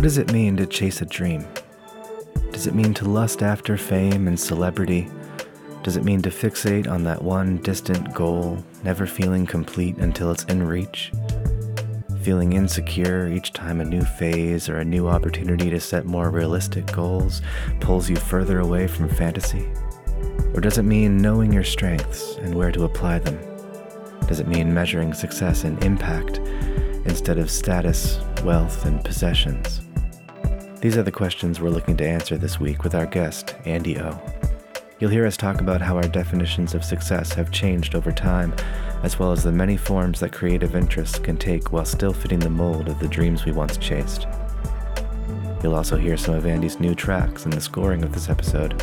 What does it mean to chase a dream? Does it mean to lust after fame and celebrity? Does it mean to fixate on that one distant goal, never feeling complete until it's in reach? Feeling insecure each time a new phase or a new opportunity to set more realistic goals pulls you further away from fantasy? Or does it mean knowing your strengths and where to apply them? Does it mean measuring success in impact instead of status, wealth, and possessions? These are the questions we're looking to answer this week with our guest, Andy O. You'll hear us talk about how our definitions of success have changed over time, as well as the many forms that creative interests can take while still fitting the mold of the dreams we once chased. You'll also hear some of Andy's new tracks and the scoring of this episode,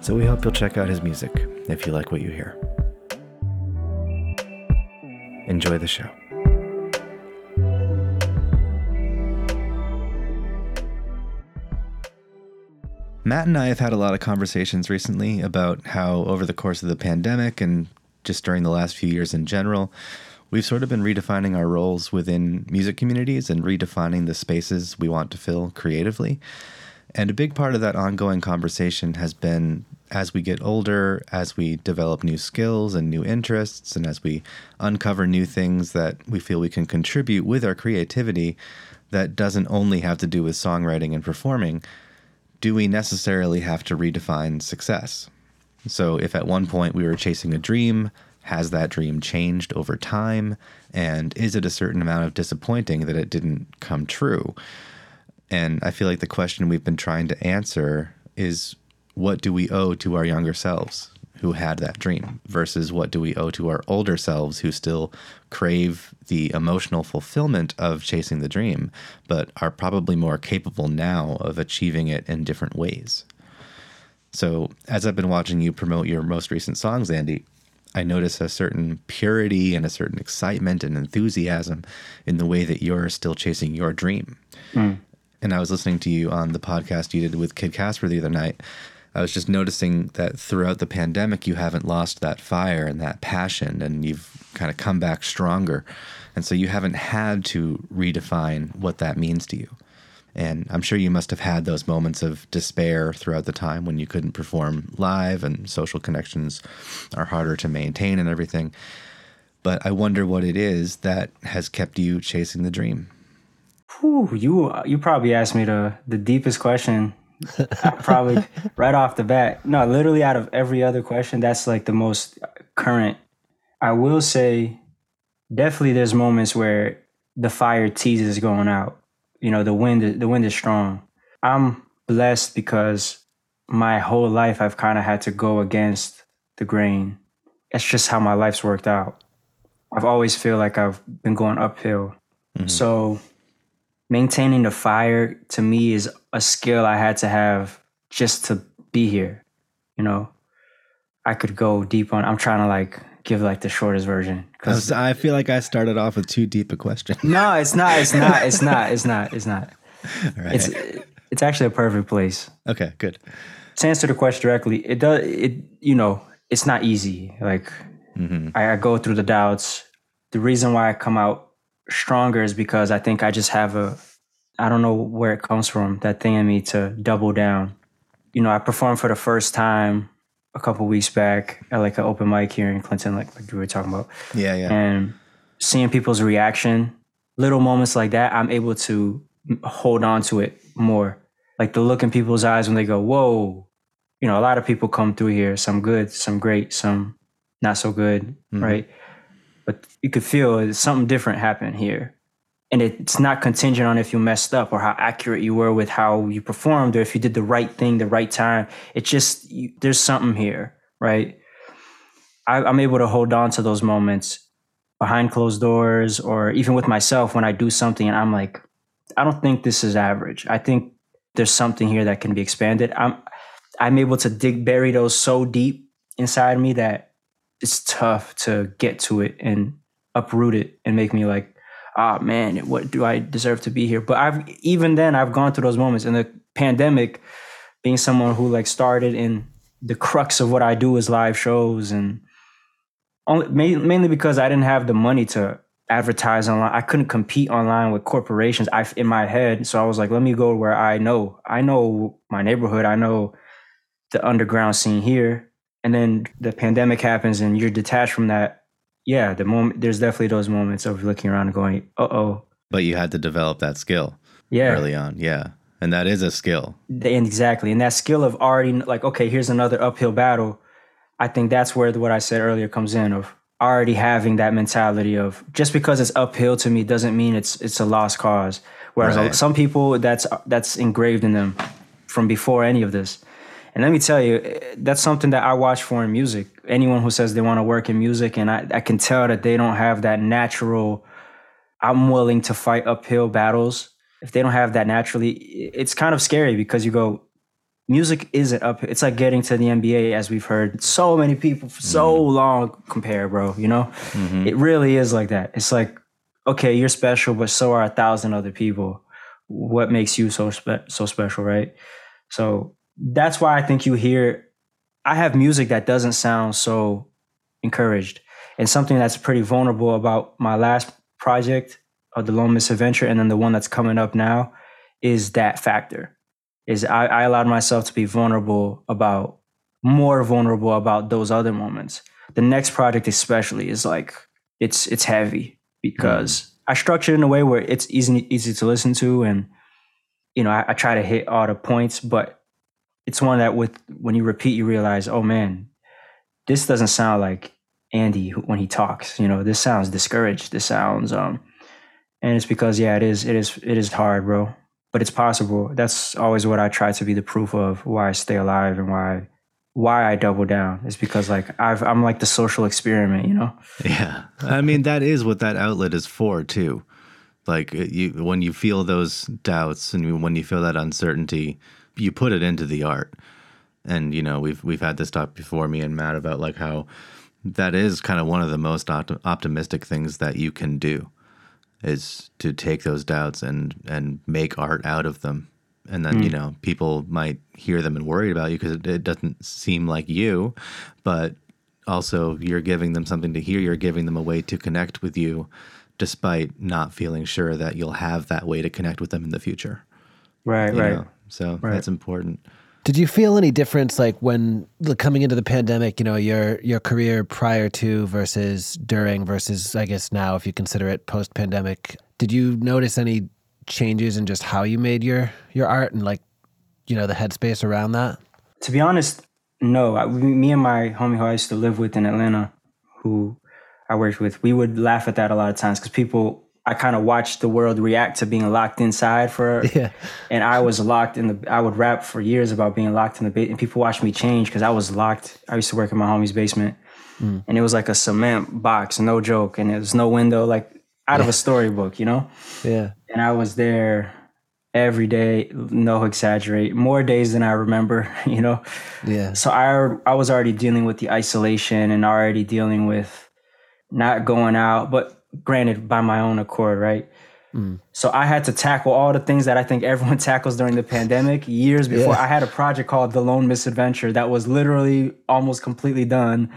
so we hope you'll check out his music if you like what you hear. Enjoy the show. Matt and I have had a lot of conversations recently about how, over the course of the pandemic and just during the last few years in general, we've sort of been redefining our roles within music communities and redefining the spaces we want to fill creatively. And a big part of that ongoing conversation has been as we get older, as we develop new skills and new interests, and as we uncover new things that we feel we can contribute with our creativity that doesn't only have to do with songwriting and performing, do we necessarily have to redefine success? So, if at one point we were chasing a dream, has that dream changed over time? And is it a certain amount of disappointing that it didn't come true? And I feel like the question we've been trying to answer is what do we owe to our younger selves who had that dream versus what do we owe to our older selves who still crave the emotional fulfillment of chasing the dream, but are probably more capable now of achieving it in different ways. So, as I've been watching you promote your most recent songs, Andy, I notice a certain purity and a certain excitement and enthusiasm in the way that you're still chasing your dream. Mm. And I was listening to you on the podcast you did with Kid Casper the other night. I was just noticing that throughout the pandemic, you haven't lost that fire and that passion, and you've kind of come back stronger. And so you haven't had to redefine what that means to you. And I'm sure you must have had those moments of despair throughout the time when you couldn't perform live and social connections are harder to maintain and everything. But I wonder what it is that has kept you chasing the dream. Whew, you you probably asked me the the deepest question probably right off the bat. No, literally out of every other question, that's like the most current. I will say, definitely, there's moments where the fire teases going out. You know, the wind the wind is strong. I'm blessed because my whole life I've kind of had to go against the grain. It's just how my life's worked out. I've always feel like I've been going uphill. Mm-hmm. So maintaining the fire to me is a skill I had to have just to be here. You know, I could go deep on. I'm trying to like give like the shortest version because I feel like I started off with too deep a question. no, it's not. It's not. It's not. It's not. It's not. Right. It's it's actually a perfect place. Okay, good. To answer the question directly, it does. It you know, it's not easy. Like mm-hmm. I, I go through the doubts. The reason why I come out stronger is because I think I just have a I don't know where it comes from, that thing in me to double down. You know, I performed for the first time a couple weeks back at like an open mic here in Clinton, like, like we were talking about. Yeah, yeah. And seeing people's reaction, little moments like that, I'm able to hold on to it more. Like the look in people's eyes when they go, whoa. You know, a lot of people come through here, some good, some great, some not so good, mm-hmm. right? But you could feel something different happen here. And it's not contingent on if you messed up or how accurate you were with how you performed or if you did the right thing the right time. It's just you, there's something here, right? I, I'm able to hold on to those moments behind closed doors or even with myself when I do something and I'm like, I don't think this is average. I think there's something here that can be expanded. I'm I'm able to dig bury those so deep inside me that it's tough to get to it and uproot it and make me like, ah, man, what do I deserve to be here? But I've even then I've gone through those moments. In the pandemic, being someone who like started in the crux of what I do is live shows and only mainly because I didn't have the money to advertise online. I couldn't compete online with corporations. I in my head, so I was like, let me go where I know. I know my neighborhood. I know the underground scene here. And then the pandemic happens, and you're detached from that. Yeah, the moment there's definitely those moments of looking around and going, "Uh oh." But you had to develop that skill Yeah, early on. Yeah. And that is a skill. and exactly and that skill of already like okay here's another uphill battle i think that's where what i said earlier comes in of already having that mentality of just because it's uphill to me doesn't mean it's it's a lost cause whereas Right. some people that's that's engraved in them from before any of this and let me tell you that's something that i watch for in music. Anyone who says they want to work in music and I, I can tell that they don't have that natural i'm willing to fight uphill battles. If they don't have that naturally it's kind of scary because you go music isn't up it's like getting to the nba as we've heard so many people for so mm-hmm. long compare bro you know? Mm-hmm. It really is like that. It's like okay you're special but so are a thousand other people. What makes you so spe- so special right? So that's why i think you hear i have music that doesn't sound so encouraged. And something that's pretty vulnerable about my last project of the lone misadventure and then the one that's coming up now is that factor. Is I, I allowed myself to be vulnerable about more vulnerable about those other moments. The next project especially is like it's it's heavy because mm. i structure it in a way where it's easy easy to listen to and you know I, I try to hit all the points but it's one that with when you repeat you realize oh man this doesn't sound like andy when he talks you know? This sounds discouraged. This sounds um and it's because yeah it is it is it is hard bro. But it's possible. That's always what i try to be the proof of why i stay alive and why why i double down. Is because like i've i'm like the social experiment you know? Yeah. I mean, that is what that outlet is for, too. Like, you, when you feel those doubts and when you feel that uncertainty, you put it into the art. And, you know, we've, we've had this talk before, me and Matt, about like how that is kind of one of the most opt- optimistic things that you can do is to take those doubts and, and make art out of them. And then, hmm. you know, people might hear them and worry about you because it, it doesn't seem like you, but also you're giving them something to hear you're giving them a way to connect with you despite not feeling sure that you'll have that way to connect with them in the future right you right know? So Right. that's important Did you feel any difference, like when coming into the pandemic? You know, your your career prior to versus during versus I guess now, if you consider it post pandemic. Did you notice any changes in just how you made your your art and like you know the headspace around that? to be honest, no. I, me and my homie who I used to live with in Atlanta, who I worked with, we would laugh at that a lot of times because people, I kind of watched the world react to being locked inside for, Yeah. and I was locked in the. I would rap for years about being locked in the basement, and people watched me change because I was locked. I used to work in my homie's basement, mm. and it was like a cement box, no joke, and there was no window, like out of a storybook, you know Yeah. and I was there every day, no exaggerate, more days than I remember, you know. Yeah. So I I was already dealing with the isolation and already dealing with not going out, but granted by my own accord, right? Mm. So I had to tackle all the things that I think everyone tackles during the pandemic years before. Yeah. I had a project called The Lone Misadventure that was literally almost completely done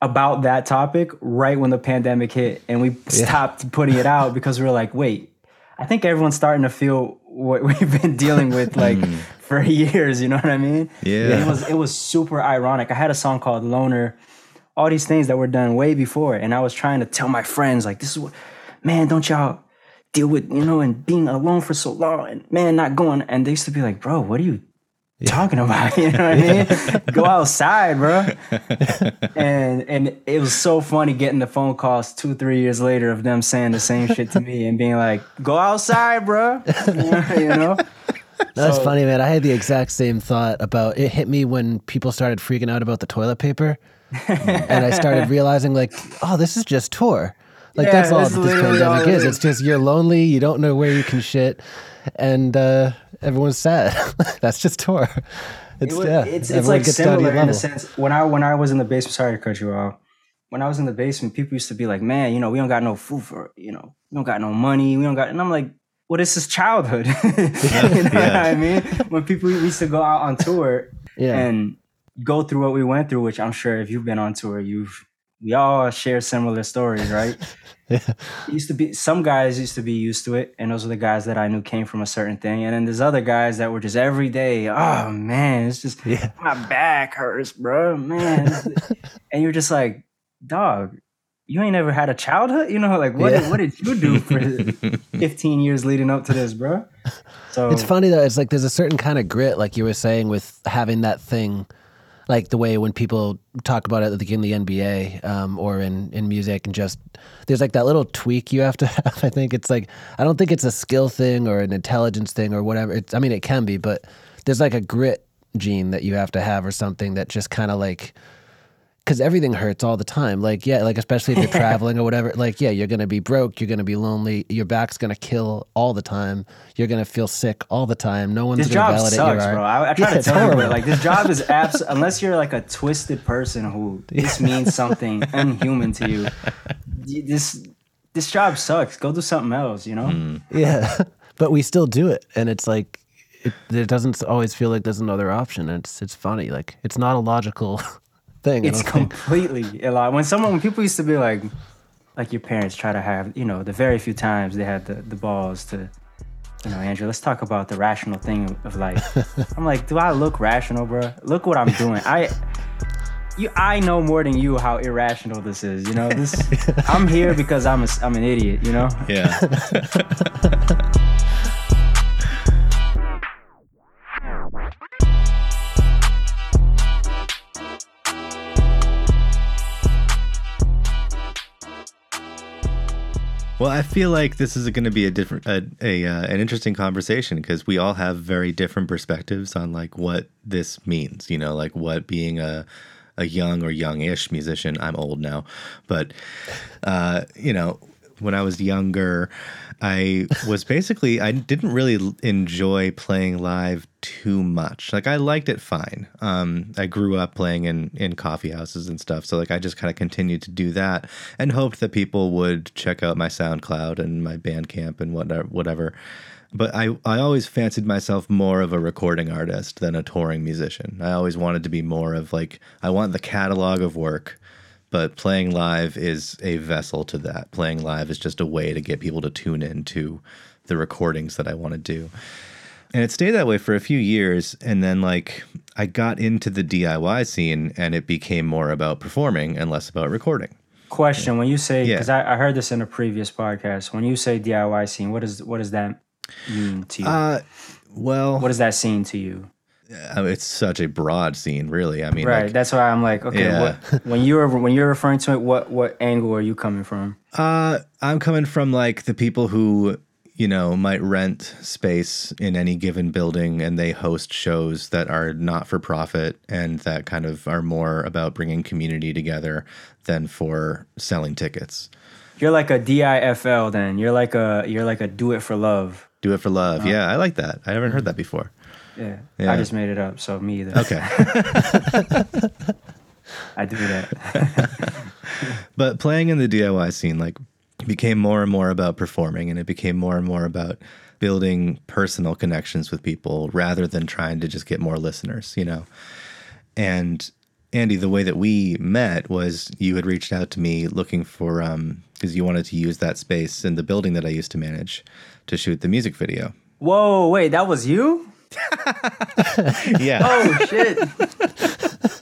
about that topic right when the pandemic hit and we stopped putting it out because we were like, wait, I think everyone's starting to feel what we've been dealing with mm. like for years, you know what I mean? Yeah. It was it was super ironic. I had a song called Loner, all these things that were done way before. And I was trying to tell my friends, like, this is what man, don't y'all deal with, you know, and being alone for so long and man not going and they used to be like, bro, what are you talking about? You know what I mean? Go outside, bro. and and it was so funny getting the phone calls two, three years later of them saying the same shit to me and being like, "Go outside, bro." you know? That's So- funny, man. I had the exact same thought about it. Hit me when people started freaking out about the toilet paper, and I started realizing, like, oh, this is just tour. Like Yeah, that's all that this pandemic it is. is. It's just you're lonely, you don't know where you can shit, and uh, everyone's sad. that's just tour. It's It was- yeah. it's it's like gets down to similar in a sense. When I when I was in the basement, sorry to cut you off. When I was in the basement, people used to be like, "Man, you know, we don't got no food for, you know, we don't got no money, we don't got," and I'm like, "Well, this is childhood." you know what I mean? When people used to go out on tour Yeah. and go through what we went through, which I'm sure if you've been on tour, you've we all share similar stories, right? Yeah. Used to be some guys used to be used to it, and those are the guys that I knew came from a certain thing. And then there's other guys that were just every day. Oh man, it's just Yeah. my back hurts, bro. Man, and you're just like, dog, you ain't ever had a childhood. You know, like what? Yeah. What did you do for 15 years leading up to this, bro? So It's funny though. It's like there's a certain kind of grit, like you were saying, with having that thing, like the way when people talk about it, like in the NBA um, or in in music, and just there's like that little tweak you have to have. I think it's like I don't think it's a skill thing or an intelligence thing or whatever. It's I mean it can be, but there's like a grit gene that you have to have or something that just kind of like because everything hurts all the time. Like, yeah, like especially if you're traveling or whatever. Like, yeah, you're gonna be broke. You're gonna be lonely. Your back's gonna kill all the time. You're gonna feel sick all the time. No one's this gonna job validate sucks, your art. bro. I, I try Yeah, to tell you, horrible. but like this job is abs. unless you're like a twisted person who this means something unhuman to you. This this job sucks. Go do something else. You know. Mm. Yeah, but we still do it, and it's like it, it doesn't always feel like there's another option. It's it's funny. Like it's not a logical thing. It's completely a lot. When someone, when people used to be like, like your parents try to have, you know, the very few times they had the, the balls to, you know, Andrew, let's talk about the rational thing of life. I'm like, do I look rational, bro? Look what I'm doing. I, you, I know more than you how irrational this is. You know, this. I'm here because I'm a, I'm an idiot. You know. Yeah. Well, I feel like this is going to be a different, a, a uh, an interesting conversation because we all have very different perspectives on like what this means. You know, like what being a a young or youngish musician. I'm old now, but uh, you know, when I was younger, I was basically I didn't really enjoy playing live too much. Like I liked it fine. Um, I grew up playing in in coffee houses and stuff, so like I just kind of continued to do that and hoped that people would check out my SoundCloud and my Bandcamp and whatever whatever. But I, I always fancied myself more of a recording artist than a touring musician. I always wanted to be more of like I want the catalog of work but playing live is a vessel to that. Playing live is just a way to get people to tune in to the recordings that I want to do. And it stayed that way for a few years. And then, like, I got into the DIY scene and it became more about performing and less about recording. Question: When you say, Yeah. because I, I heard this in a previous podcast, when you say DIY scene, what is what does that mean to you? Uh, well, what is that scene to you? Uh, it's such a broad scene, really. I mean, Right. like, That's why I'm like, okay, Yeah. what, when you're when you're referring to it, what what angle are you coming from? Uh, I'm coming from like the people who, you know, might rent space in any given building and they host shows that are not for profit and that kind of are more about bringing community together than for selling tickets. You're like a DIFL then. You're like a you're like a do it for love. Do it for love. Yeah, I like that. I haven't heard that before. Yeah. Yeah. I just made it up, so me either. Okay. I do that. but playing in the DIY scene like became more and more about performing and it became more and more about building personal connections with people rather than trying to just get more listeners, you know. And Andy, the way that we met was you had reached out to me looking for um because you wanted to use that space in the building that I used to manage to shoot the music video. Whoa, wait, that was you? Yeah. Oh shit.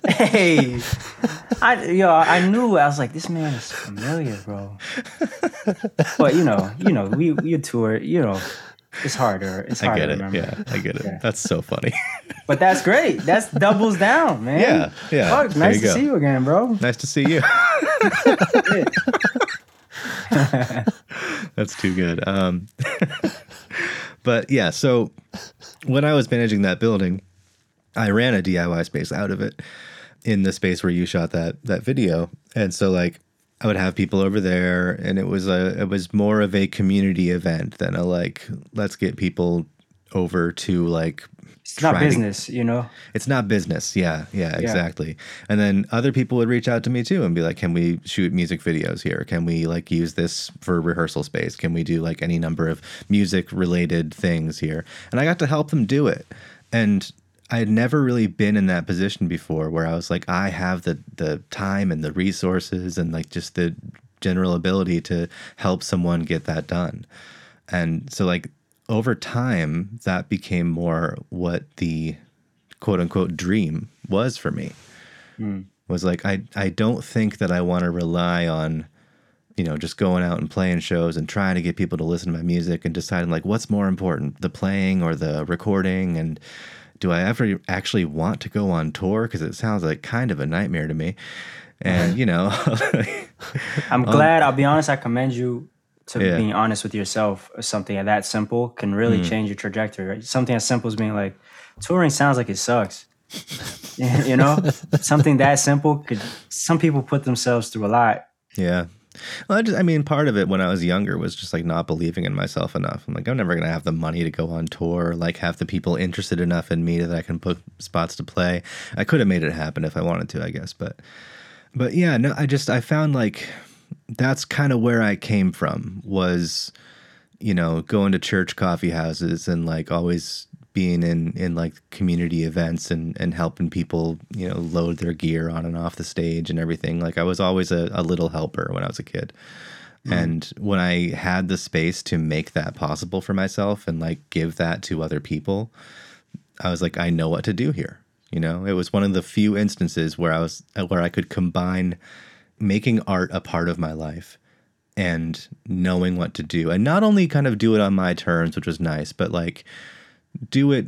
hey. I yo, I knew I was like, this man is familiar, bro. but you know, you know, we we tour, you know, it's harder. It's harder. I get to it. remember. Yeah, I get it. Yeah. That's so funny. But that's great. That's doubles down, man. Yeah, yeah. Fuck, nice to go. see you again, bro. nice to see you. That's too good. Um, but yeah, so when I was managing that building, I ran a DIY space out of it in the space where you shot that that video, and so like I would have people over there, and it was a it was more of a community event than a like let's get people over to like It's not try to- business, you know. it's not business. Yeah, yeah, exactly. And then other people would reach out to me too and be like, "Can we shoot music videos here? Can we like use this for rehearsal space? Can we do like any number of music related things here?" And I got to help them do it. And I had never really been in that position before where I was like, I have the the time and the resources and like just the general ability to help someone get that done. And so like over time that became more what the quote unquote dream was for me. Mm. Was like I I don't think that I want to rely on you know, just going out and playing shows and trying to get people to listen to my music and deciding like what's more important, the playing or the recording and do I ever actually want to go on tour because it sounds like kind of a nightmare to me. And you know, I'm glad. I'll be honest. I commend you to Yeah. being honest with yourself. Something that simple can really Mm. change your trajectory. Right? Something as simple as being like, touring sounds like it sucks. you know, something that simple could. Some people put themselves through a lot. Yeah. Well, I just, I mean, part of it when I was younger was just like not believing in myself enough. I'm like, I'm never going to have the money to go on tour, like have the people interested enough in me that I can put spots to play. I could have made it happen if I wanted to, I guess. But, but yeah, no, I just, I found like that's kind of where I came from was, you know, going to church coffee houses and like always being in in like community events and and helping people you know load their gear on and off the stage and everything. Like i was always a, a little helper when i was a kid. Hmm. And when i had the space to make that possible for myself and like give that to other people i was like i know what to do here. You know? It was one of the few instances where i was where i could combine making art a part of my life and knowing what to do and not only kind of do it on my terms which was nice but like do it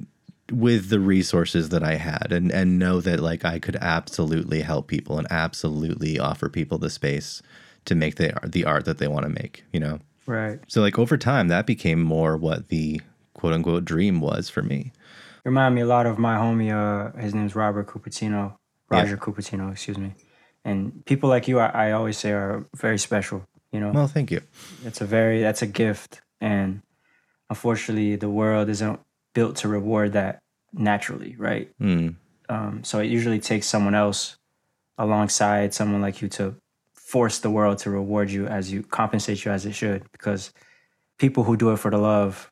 with the resources that I had and and know that like I could absolutely help people and absolutely offer people the space to make the the art that they want to make, you know. Right. So like over time that became more what the quote unquote dream was for me. Remind me a lot of my homie. Uh, his name's Robert Cupertino. Yeah. Roger Cupertino, excuse me. And people like you, I, I always say, are very special. You know, Well, thank you. it's a very that's a gift, and unfortunately, the world isn't built to reward that naturally, right? Mm, Um, so it usually takes someone else alongside someone like you to force the world to reward you as you compensate you as it should. Because people who do it for the love,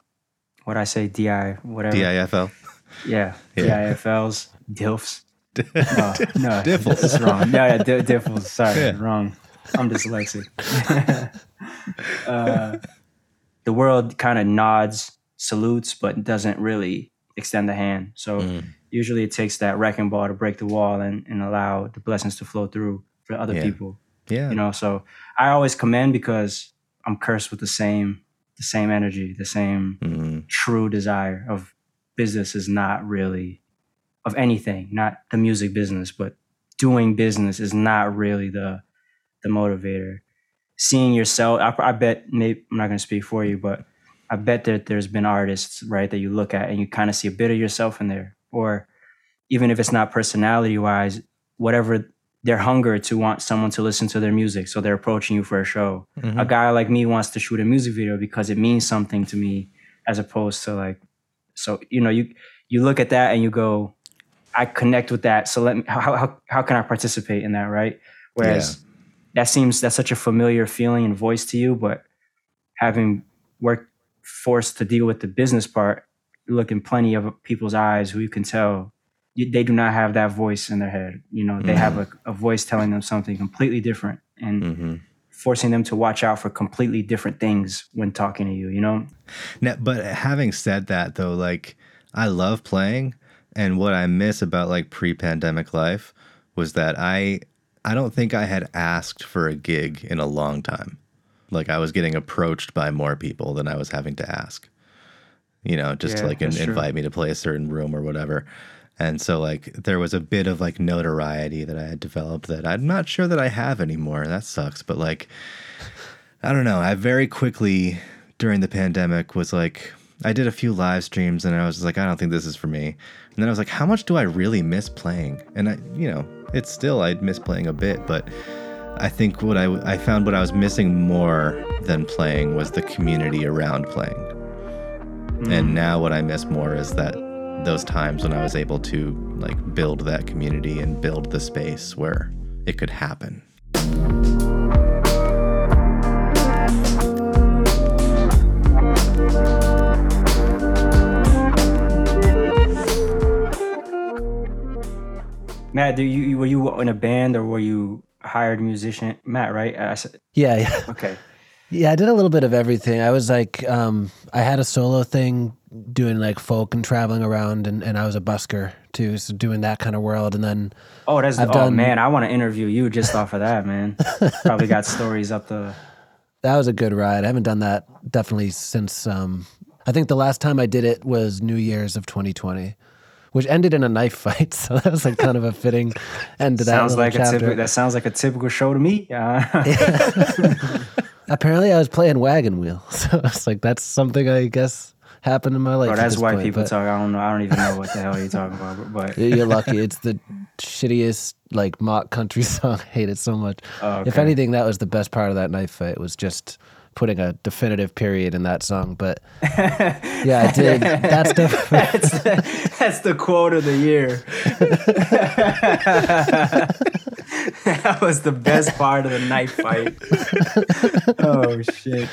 what I say, di whatever, DIFL. yeah, Yeah. DIFLs, DILFs. No, no, Diffels. That's wrong. No, yeah, di- diffels. Sorry, Yeah. wrong. I'm dyslexic. uh, the world kind of nods, salutes, but doesn't really extend the hand. So Mm. usually it takes that wrecking ball to break the wall and, and allow the blessings to flow through for other Yeah. people. Yeah. You know, so I always commend because I'm cursed with the same the same energy, the same Mm, true desire of business is not really of anything, not the music business, but doing business is not really the the motivator. Seeing yourself, I, I bet maybe I'm not going to speak for you, but I bet that there's been artists, right, that you look at and you kind of see a bit of yourself in there, or even if it's not personality wise, whatever their hunger to want someone to listen to their music, so they're approaching you for a show. mhm. A guy like me wants to shoot a music video because it means something to me, as opposed to like, so you know, you you look at that and you go, I connect with that. So let me how how how can I participate in that, right? Whereas that seems that's such a familiar feeling and voice to you, but having worked forced to deal with the business part, you look in plenty of people's eyes who you can tell you, they do not have that voice in their head. You know, they have a, a voice telling them something completely different and Mhm. forcing them to watch out for completely different things when talking to you, you know? Now, but having said that, though, like I love playing, and what I miss about like pre-pandemic life was that I I don't think I had asked for a gig in a long time. Like I was getting approached by more people than I was having to ask. You know, just to like in, invite me to play a certain room or whatever. And so like there was a bit of like notoriety that I had developed that I'm not sure that I have anymore. That sucks, but like I don't know. I very quickly during the pandemic was like, I did a few live streams and I was like, I don't think this is for me. And then I was like, how much do I really miss playing? And I, you know, it's still, I miss playing a bit, but I think what I, I found what I was missing more than playing was the community around playing. And hmm. now what I miss more is that those times when I was able to like build that community and build the space where it could happen. Matt, do you were you in a band or were you hired musician? Matt, right? I said, Yeah, yeah. okay. Yeah, I did a little bit of everything. I was like, um, I had a solo thing doing like folk and traveling around, and, and I was a busker too, so doing that kind of world. And then, Oh, that's I've oh done- man, I want to interview you just off of that, man. Probably got stories up the. that was a good ride. I haven't done that definitely since, um, I think the last time I did it was New Year's of 2020, which ended in a knife fight. So that was like kind of a fitting end to that. Sounds like a typical. That sounds like a typical show to me. Uh, Apparently, I was playing Wagon Wheel. So it's like, that's something I guess happened in my life. Bro, that's white point, people but- talk. I don't know. I don't even know what the hell you're talking about. But You're lucky. It's the shittiest like mock country song. I hate it so much. Oh, If anything, that was the best part of that knife fight was just putting a definitive period in that song. But yeah, I did that stuff. that's, the, that's the quote of the year. that was the best part of the knife fight. oh shit!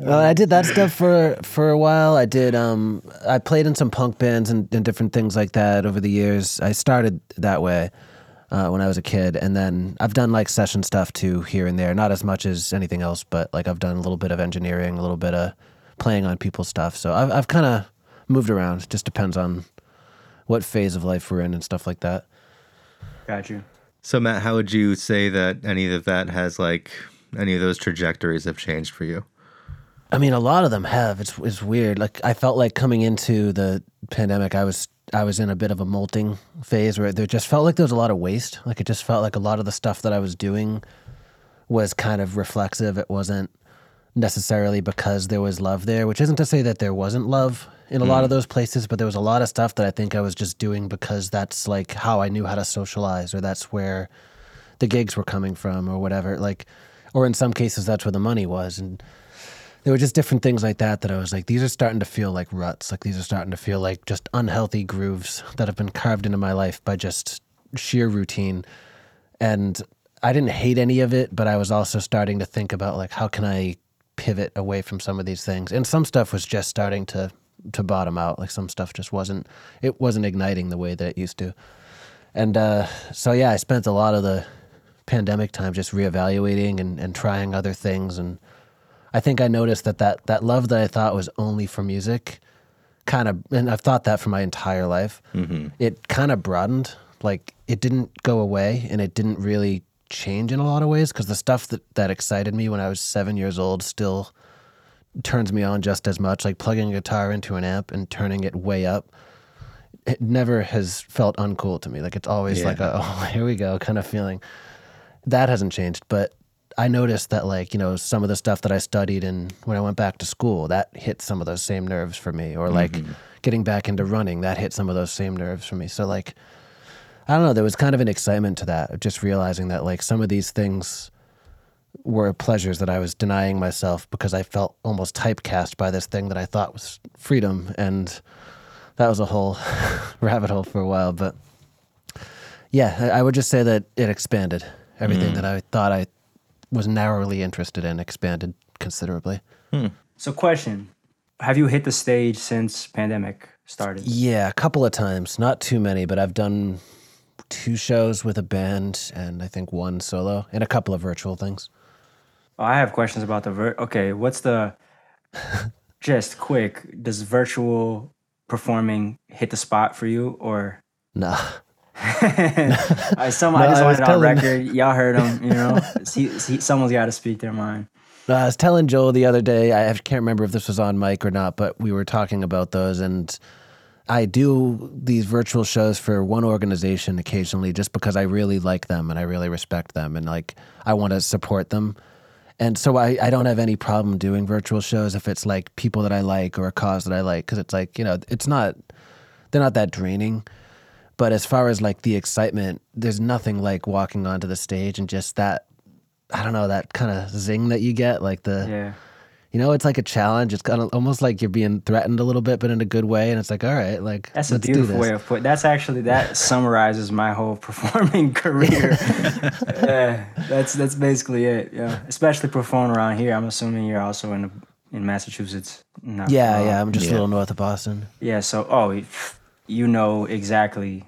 Well, I did that stuff for for a while. I did. Um, I played in some punk bands and, and different things like that over the years. I started that way uh, when I was a kid, and then I've done like session stuff too here and there. Not as much as anything else, but like I've done a little bit of engineering, a little bit of playing on people's stuff. So I've I've kind of moved around. It just depends on what phase of life we're in and stuff like that. Got you. So Matt, how would you say that any of that has like any of those trajectories have changed for you? I mean, a lot of them have. It's it's weird. Like I felt like coming into the pandemic, I was I was in a bit of a molting phase where there just felt like there was a lot of waste. Like it just felt like a lot of the stuff that I was doing was kind of reflexive. It wasn't necessarily because there was love there, which isn't to say that there wasn't love in a lot of mm. those places, but there was a lot of stuff that I think I was just doing because that's like how I knew how to socialize or that's where the gigs were coming from or whatever. Like, or in some cases, that's where the money was. And there were just different things like that that I was like, these are starting to feel like ruts. Like these are starting to feel like just unhealthy grooves that have been carved into my life by just sheer routine. And I didn't hate any of it, but I was also starting to think about like how can I pivot away from some of these things. And some stuff was just starting to to bottom out. Like some stuff just wasn't it wasn't igniting the way that it used to. And uh, so yeah, I spent a lot of the pandemic time just reevaluating and, and trying other things and I think I noticed that, that that love that I thought was only for music kind of and I've thought that for my entire life. Mm-hmm. It kind of broadened. Like it didn't go away and it didn't really change in a lot of ways because the stuff that, that excited me when I was seven years old still turns me on just as much. Like plugging a guitar into an amp and turning it way up. It never has felt uncool to me. Like it's always like a oh here we go kind of feeling. That hasn't changed, but I noticed that like you know some of the stuff that I studied and when I went back to school that hit some of those same nerves for me, or like mm-hmm. getting back into running that hit some of those same nerves for me. So like I don't know, there was kind of an excitement to that, of just realizing that like some of these things were pleasures that I was denying myself because I felt almost typecast by this thing that I thought was freedom, and that was a whole rabbit hole for a while. But yeah, I I would just say that it expanded everything mm. that I thought I was narrowly interested in expanded considerably. Hmm. So, question: Have you hit the stage since pandemic started? Yeah, a couple of times, not too many, but I've done two shows with a band and I think one solo and a couple of virtual things. Oh, I have questions about the vir. Okay, what's the just quick? Does virtual performing hit the spot for you, or Nah. I, some, I just I want was it on record. Y'all heard him, you know. he, he, someone's got to speak their mind. No, I was telling Joel the other day, I can't remember if this was on mic or not, but we were talking about those. And I do these virtual shows for one organization occasionally just because I really like them and I really respect them and like I want to support them. And so I, I don't have any problem doing virtual shows if it's like people that I like or a cause that I like because it's like, you know, it's not, they're not that draining. But as far as like the excitement, there's nothing like walking onto the stage and just that I don't know that kind of zing that you get, like the Yeah. you know, it's like a challenge. It's kind of almost like you're being threatened a little bit, but in a good way. And it's like, all right, like That's a let's do beautiful this. way of put. That's actually that summarizes my whole performing career. yeah, that's that's basically it. Yeah, especially performing around here. I'm assuming you're also in in Massachusetts. Not Yeah, far. yeah. I'm just Yeah. a little north of Boston. yeah. So, oh, you know exactly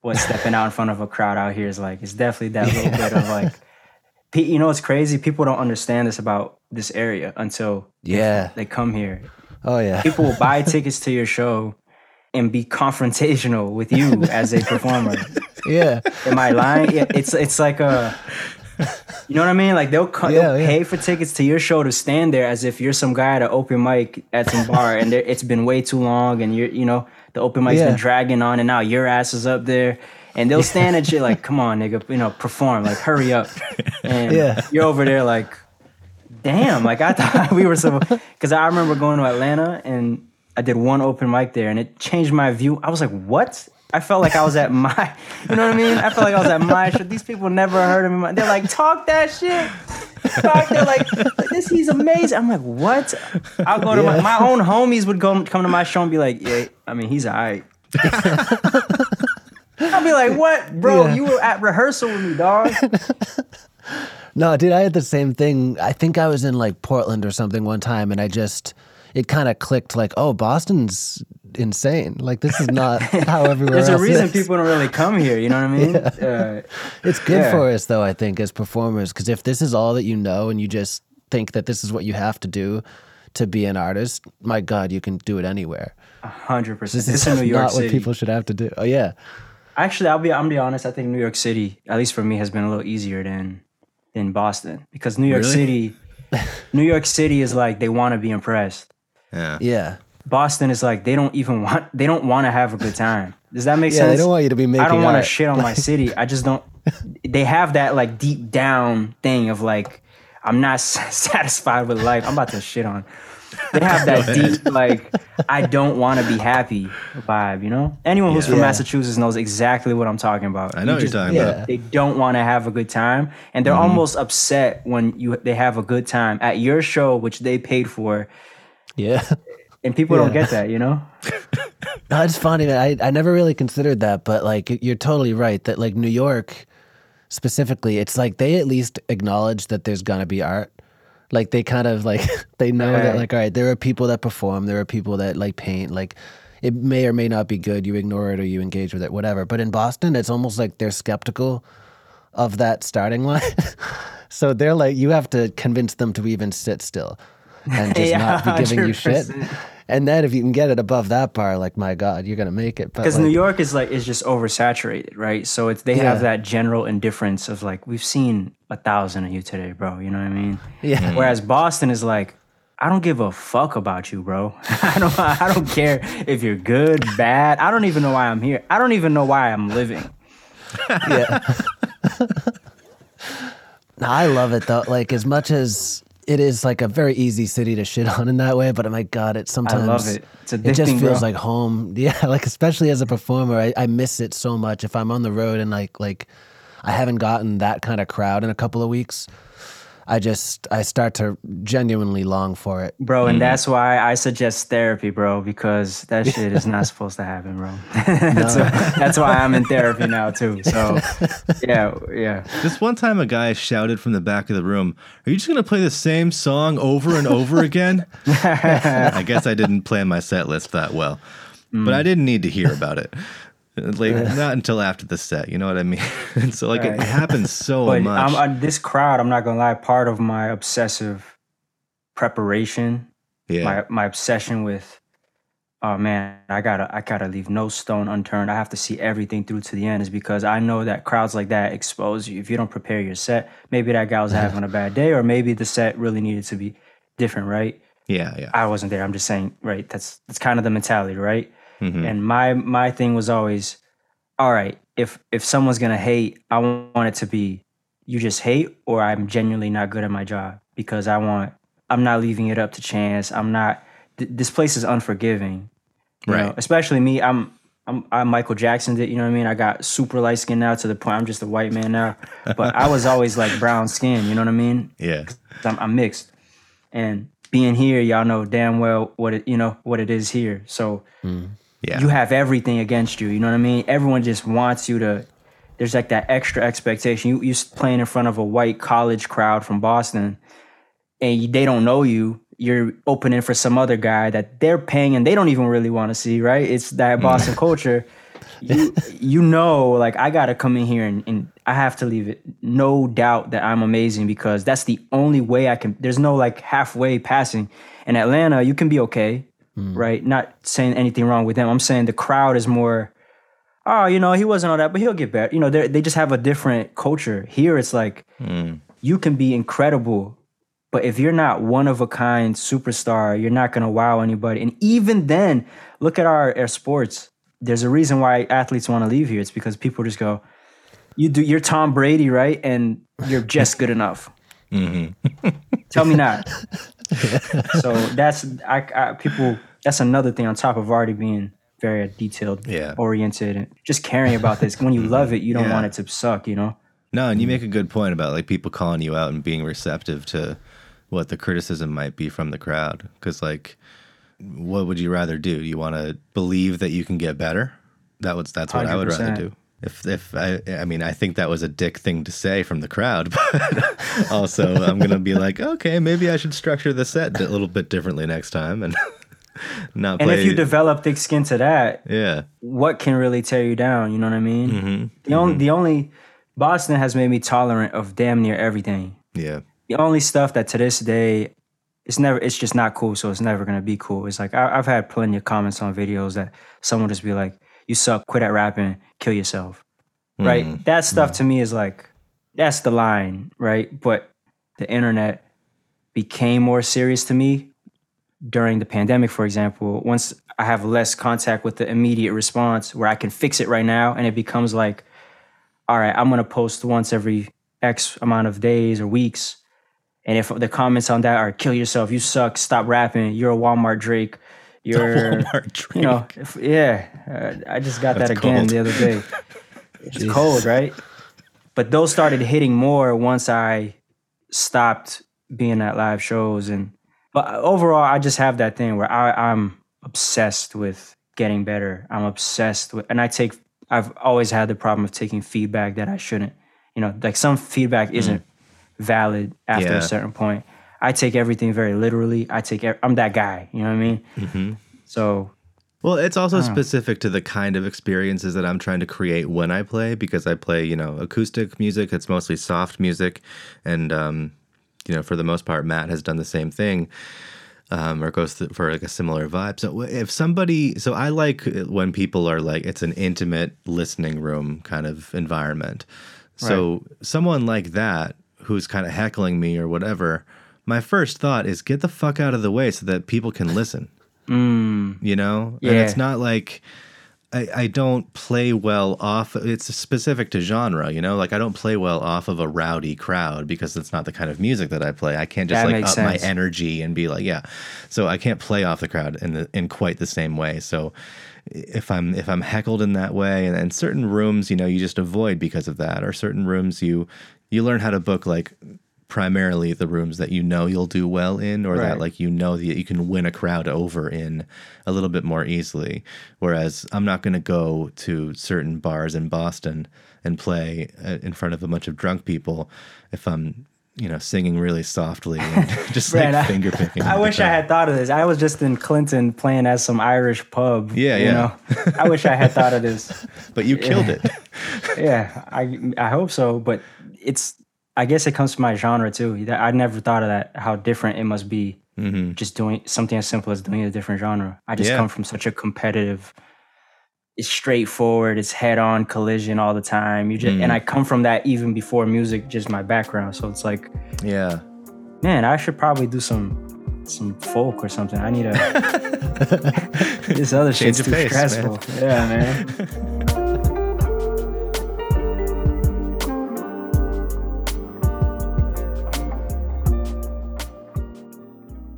what stepping out in front of a crowd out here is like. It's definitely that little bit of like, you know, it's crazy. People don't understand this about this area until Yeah. they come here. Oh yeah. People will buy tickets to your show and be confrontational with you as a performer. Yeah. Am I lying? Yeah, it's it's like a, you know what I mean? Like they'll, co- Yeah, they'll yeah. pay for tickets to your show to stand there as if you're some guy at an open mic at some bar, and it's been way too long, and you're you know the open mic's Yeah. been dragging on, and now your ass is up there. And they'll stand at you like, "Come on, nigga, you know, perform, like, hurry up." And Yeah. you're over there like, "Damn!" Like I thought we were so. Because I remember going to Atlanta and I did one open mic there, and it changed my view. I was like, "What?" I felt like I was at my, you know what I mean? I felt like I was at my show. These people never heard of me. They're like, talk that shit. Talk. They're like, this. He's amazing. I'm like, what? I'll go to my, my own homies would go come to my show and be like, yeah. I mean, he's alright. I'll be like, what, bro? Yeah. You were at rehearsal with me, dog. No, dude, I had the same thing. I think I was in like Portland or something one time, and I just it kind of clicked like, oh, Boston's insane. Like this is not how everywhere There's a reason is. people don't really come here. You know what I mean? Uh, It's good Yeah. for us though, I think, as performers, because if this is all that you know and you just think that this is what you have to do to be an artist, my God, you can do it anywhere. A hundred percent. This is in New York not City. what people should have to do. Oh yeah, Actually, I'll be I'm be honest. I think New York City, at least for me, has been a little easier than than Boston because New York Really? City, New York City is like they want to be impressed. Yeah. yeah, Boston is like they don't even want they don't want to have a good time. Does that make yeah. sense? They don't want you to be making. I don't want to shit on my city. I just don't. They have that like deep down thing of like I'm not satisfied with life. I'm about to shit on. They have that deep like I don't want to be happy vibe. You know, anyone who's from Yeah. Massachusetts knows exactly what I'm talking about. I know You what you're talking yeah. about. They don't want to have a good time, and they're mm-hmm. almost upset when you they have a good time at your show, which they paid for, Yeah. And people don't get that. You know. No, it's funny. Man. I I never really considered that, but like you're totally right that like New York specifically, it's like they at least acknowledge that there's gonna be art. Like they kind of like they know that like all right, there are people that perform, there are people that like paint, like it may or may not be good. You ignore it or you engage with it, whatever. But in Boston, it's almost like they're skeptical of that starting line. so they're like, you have to convince them to even sit still and just Yeah, not be giving you shit. And then if you can get it above that bar, like my God, you're gonna make it. But because like, New York is like is just oversaturated, right? So it's they have that general indifference of like we've seen a thousand of you today, bro. You know what I mean? Yeah. Mm. Whereas Boston is like, I don't give a fuck about you, bro. I don't I don't care if you're good, bad. I don't even know why I'm here. I don't even know why I'm living. yeah. I love it though. Like as much as it is like a very easy city to shit on in that way, but my God, it sometimes I love it. It just feels bro. like home. Yeah, like especially as a performer, I, I miss it so much. If I'm on the road and like like I haven't gotten that kind of crowd in a couple of weeks, I just I start to genuinely long for it. Bro, and mm. that's why I suggest therapy, bro, because that shit is not supposed to happen, bro. that's, that's why I'm in therapy now too. So, yeah, yeah. This one time, a guy shouted from the back of the room, "Are you just gonna play the same song over and over again?" I guess I didn't plan my set list that well, but I mm. didn't need to hear about it. Like not until after the set, you know what I mean? And so like it Right. happens so But much. I'm, I, this crowd, I'm not gonna lie, part of my obsessive preparation, yeah, my my obsession with, oh man, I gotta I gotta leave no stone unturned. I have to see everything through to the end, is because I know that crowds like that expose you. If you don't prepare your set, maybe that guy was having a bad day, or maybe the set really needed to be different, right? yeah, yeah. I wasn't there. I'm just saying, right? That's that's kind of the mentality, right? Mhm. And my my thing was always, all right, if if someone's gonna hate, I want it to be you just hate, or I'm genuinely not good at my job because I want I'm not leaving it up to chance. I'm not. Th- this place is unforgiving, you know? Right. Especially me. I'm. I'm, I'm Michael Jackson did, you know what I mean? I got super light skin now to the point I'm just a white man now. But I was always like brown skin, you know what I mean? yeah, I'm, I'm mixed, and being here, y'all know damn well what it you know what it is here. So yeah. you have everything against you. You know what I mean? Everyone just wants you to. There's like that extra expectation. You you playing in front of a white college crowd from Boston, and they don't know you. You're opening for some other guy that they're paying and they don't even really want to see. Right? It's that mm. Boston culture. you you know, like I gotta come in here and, and I have to leave it no doubt that I'm amazing because that's the only way I can. There's no like halfway passing. In Atlanta, you can be okay, Mm. right? Not saying anything wrong with them. I'm saying the crowd is more. Oh, you know, he wasn't all that, but he'll get better. You know, they they just have a different culture. Here, it's like mm. you can be incredible, but if you're not one of a kind superstar, you're not gonna wow anybody. And even then, look at our, our sports. There's a reason why athletes want to leave here. It's because people just go, "You do, you're Tom Brady, right? And you're just good enough." Mm-hmm. Tell me not. so that's I, I people. That's another thing on top of already being very detailed, Yeah. oriented, and just caring about this. When you mm-hmm. love it, you don't Yeah. want it to suck. You know. No, and you make a good point about like people calling you out and being receptive to what the criticism might be from the crowd. Because like, what would you rather do? You want to believe that you can get better? That was that's what I would rather do. If if I I mean I think that was a dick thing to say from the crowd, but also I'm gonna be like, okay, maybe I should structure the set a little bit differently next time and not And play. if you develop thick skin to that, yeah, what can really tear you down? You know what I mean? Mm-hmm. The only the only Boston has made me tolerant of damn near everything. yeah, The only stuff that to this day it's never it's just not cool, so it's never gonna be cool. It's like I, I've had plenty of comments on videos that someone just be like, "You suck, quit at rapping, kill yourself." Right? Mm-hmm. That stuff to me is like that's the line, right? But the internet became more serious to me during the pandemic, for example, once I have less contact with the immediate response where I can fix it right now, and it becomes like, all right, I'm gonna post once every X amount of days or weeks. And if the comments on that are kill yourself, you suck, stop rapping, you're a Walmart Drake, you're Walmart Drake. you know, if, yeah, uh, I just got that again cold. the other day. It's cold, right? But those started hitting more once I stopped being at live shows, and but overall, I just have that thing where I, I'm obsessed with getting better. I'm obsessed with, and I take. I've always had the problem of taking feedback that I shouldn't. You know, like some feedback isn't valid after Yeah. a certain point. I take everything very literally. I take. I'm that guy. You know what I mean? Mm-hmm. So Well, it's also specific to the kind of experiences that I'm trying to create when I play because I play, you know, acoustic music. It's mostly soft music, and um, you know, for the most part, Matt has done the same thing, um, or goes th- for like a similar vibe. So if somebody, so I like when people are like, it's an intimate listening room kind of environment. So someone like that who's kind of heckling me or whatever, my first thought is get the fuck out of the way so that people can listen. Mm, you know? And it's not like I, I don't play well off it's specific to genre you know? Like i don't play well off of a rowdy crowd because it's not the kind of music that i play. I can't just That like up my energy and be like yeah. So i can't play off the crowd in the in quite the same way. So if i'm if i'm heckled in that way and, and certain rooms you know you just avoid because of that. Or certain rooms you you learn how to book like primarily the rooms that you know you'll do well in or that like you know that you can win a crowd over in a little bit more easily whereas i'm not going to go to certain bars in boston and play uh, in front of a bunch of drunk people if i'm you know singing really softly and just like I- finger picking I wish I had thought of this. I was just in Clinton playing at some Irish pub. Yeah, you yeah. know? I wish I had thought of this. but you killed it Yeah, I I hope so. But it's I guess it comes from my genre too. I never thought of that. How different it must be. Mm-hmm. Just doing something as simple as doing a different genre. I just Yeah. come from such a competitive. It's straightforward. It's head-on collision all the time. You just and mm. I come from that even before music, just my background. So it's like yeah man, I should probably do some some folk or something. I need a this other Change shit's too pace, man. stressful. Yeah, man.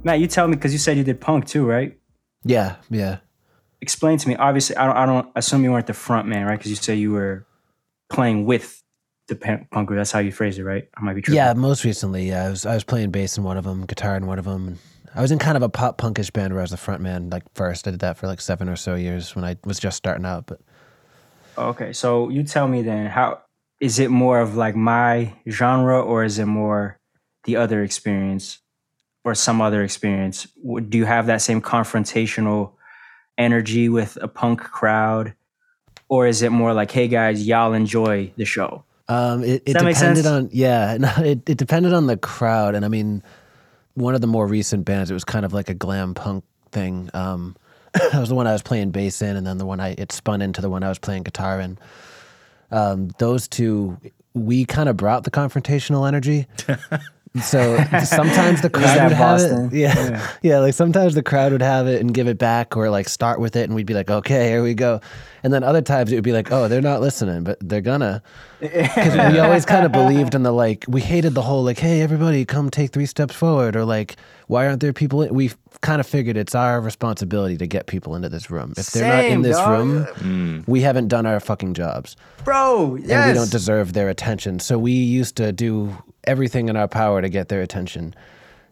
Matt, you tell me because you said you did punk too, right? Yeah, yeah. Explain to me. Obviously, I don't. I don't assume you weren't the front man, right? Because you say you were playing with the punk group. That's how you phrased it, right? I might be tripping. Yeah, most recently, yeah, I was I was playing bass in one of them, guitar in one of them. I was in kind of a pop punkish band where I was the front man. Like first, I did that for like seven or so years when I was just starting out. But Okay, so you tell me then, how is it more of like my genre or is it more the other experience or some other experience? Do you have that same confrontational energy with a punk crowd or is it more like, hey guys, y'all enjoy the show? Um, it, it that make depended sense? on yeah, it, it depended on the crowd, and I mean, one of the more recent bands, it was kind of like a glam punk thing. Um, that was the one I was playing bass in, and then the one I it spun into the one I was playing guitar in. Um, those two, we kind of brought the confrontational energy. So sometimes the crowd would have Boston? it. Yeah. yeah. Like sometimes the crowd would have it and give it back or like start with it and we'd be like, okay, here we go. And then other times it would be like, oh, they're not listening, but they're gonna. Because we always kind of believed in the like, we hated the whole like, hey, everybody come take three steps forward or like, why aren't there people? In? We kind of figured it's our responsibility to get people into this room. If they're not in this dog. room, mm. we haven't done our fucking jobs Bro, and yes. we don't deserve their attention. So we used to do everything in our power to get their attention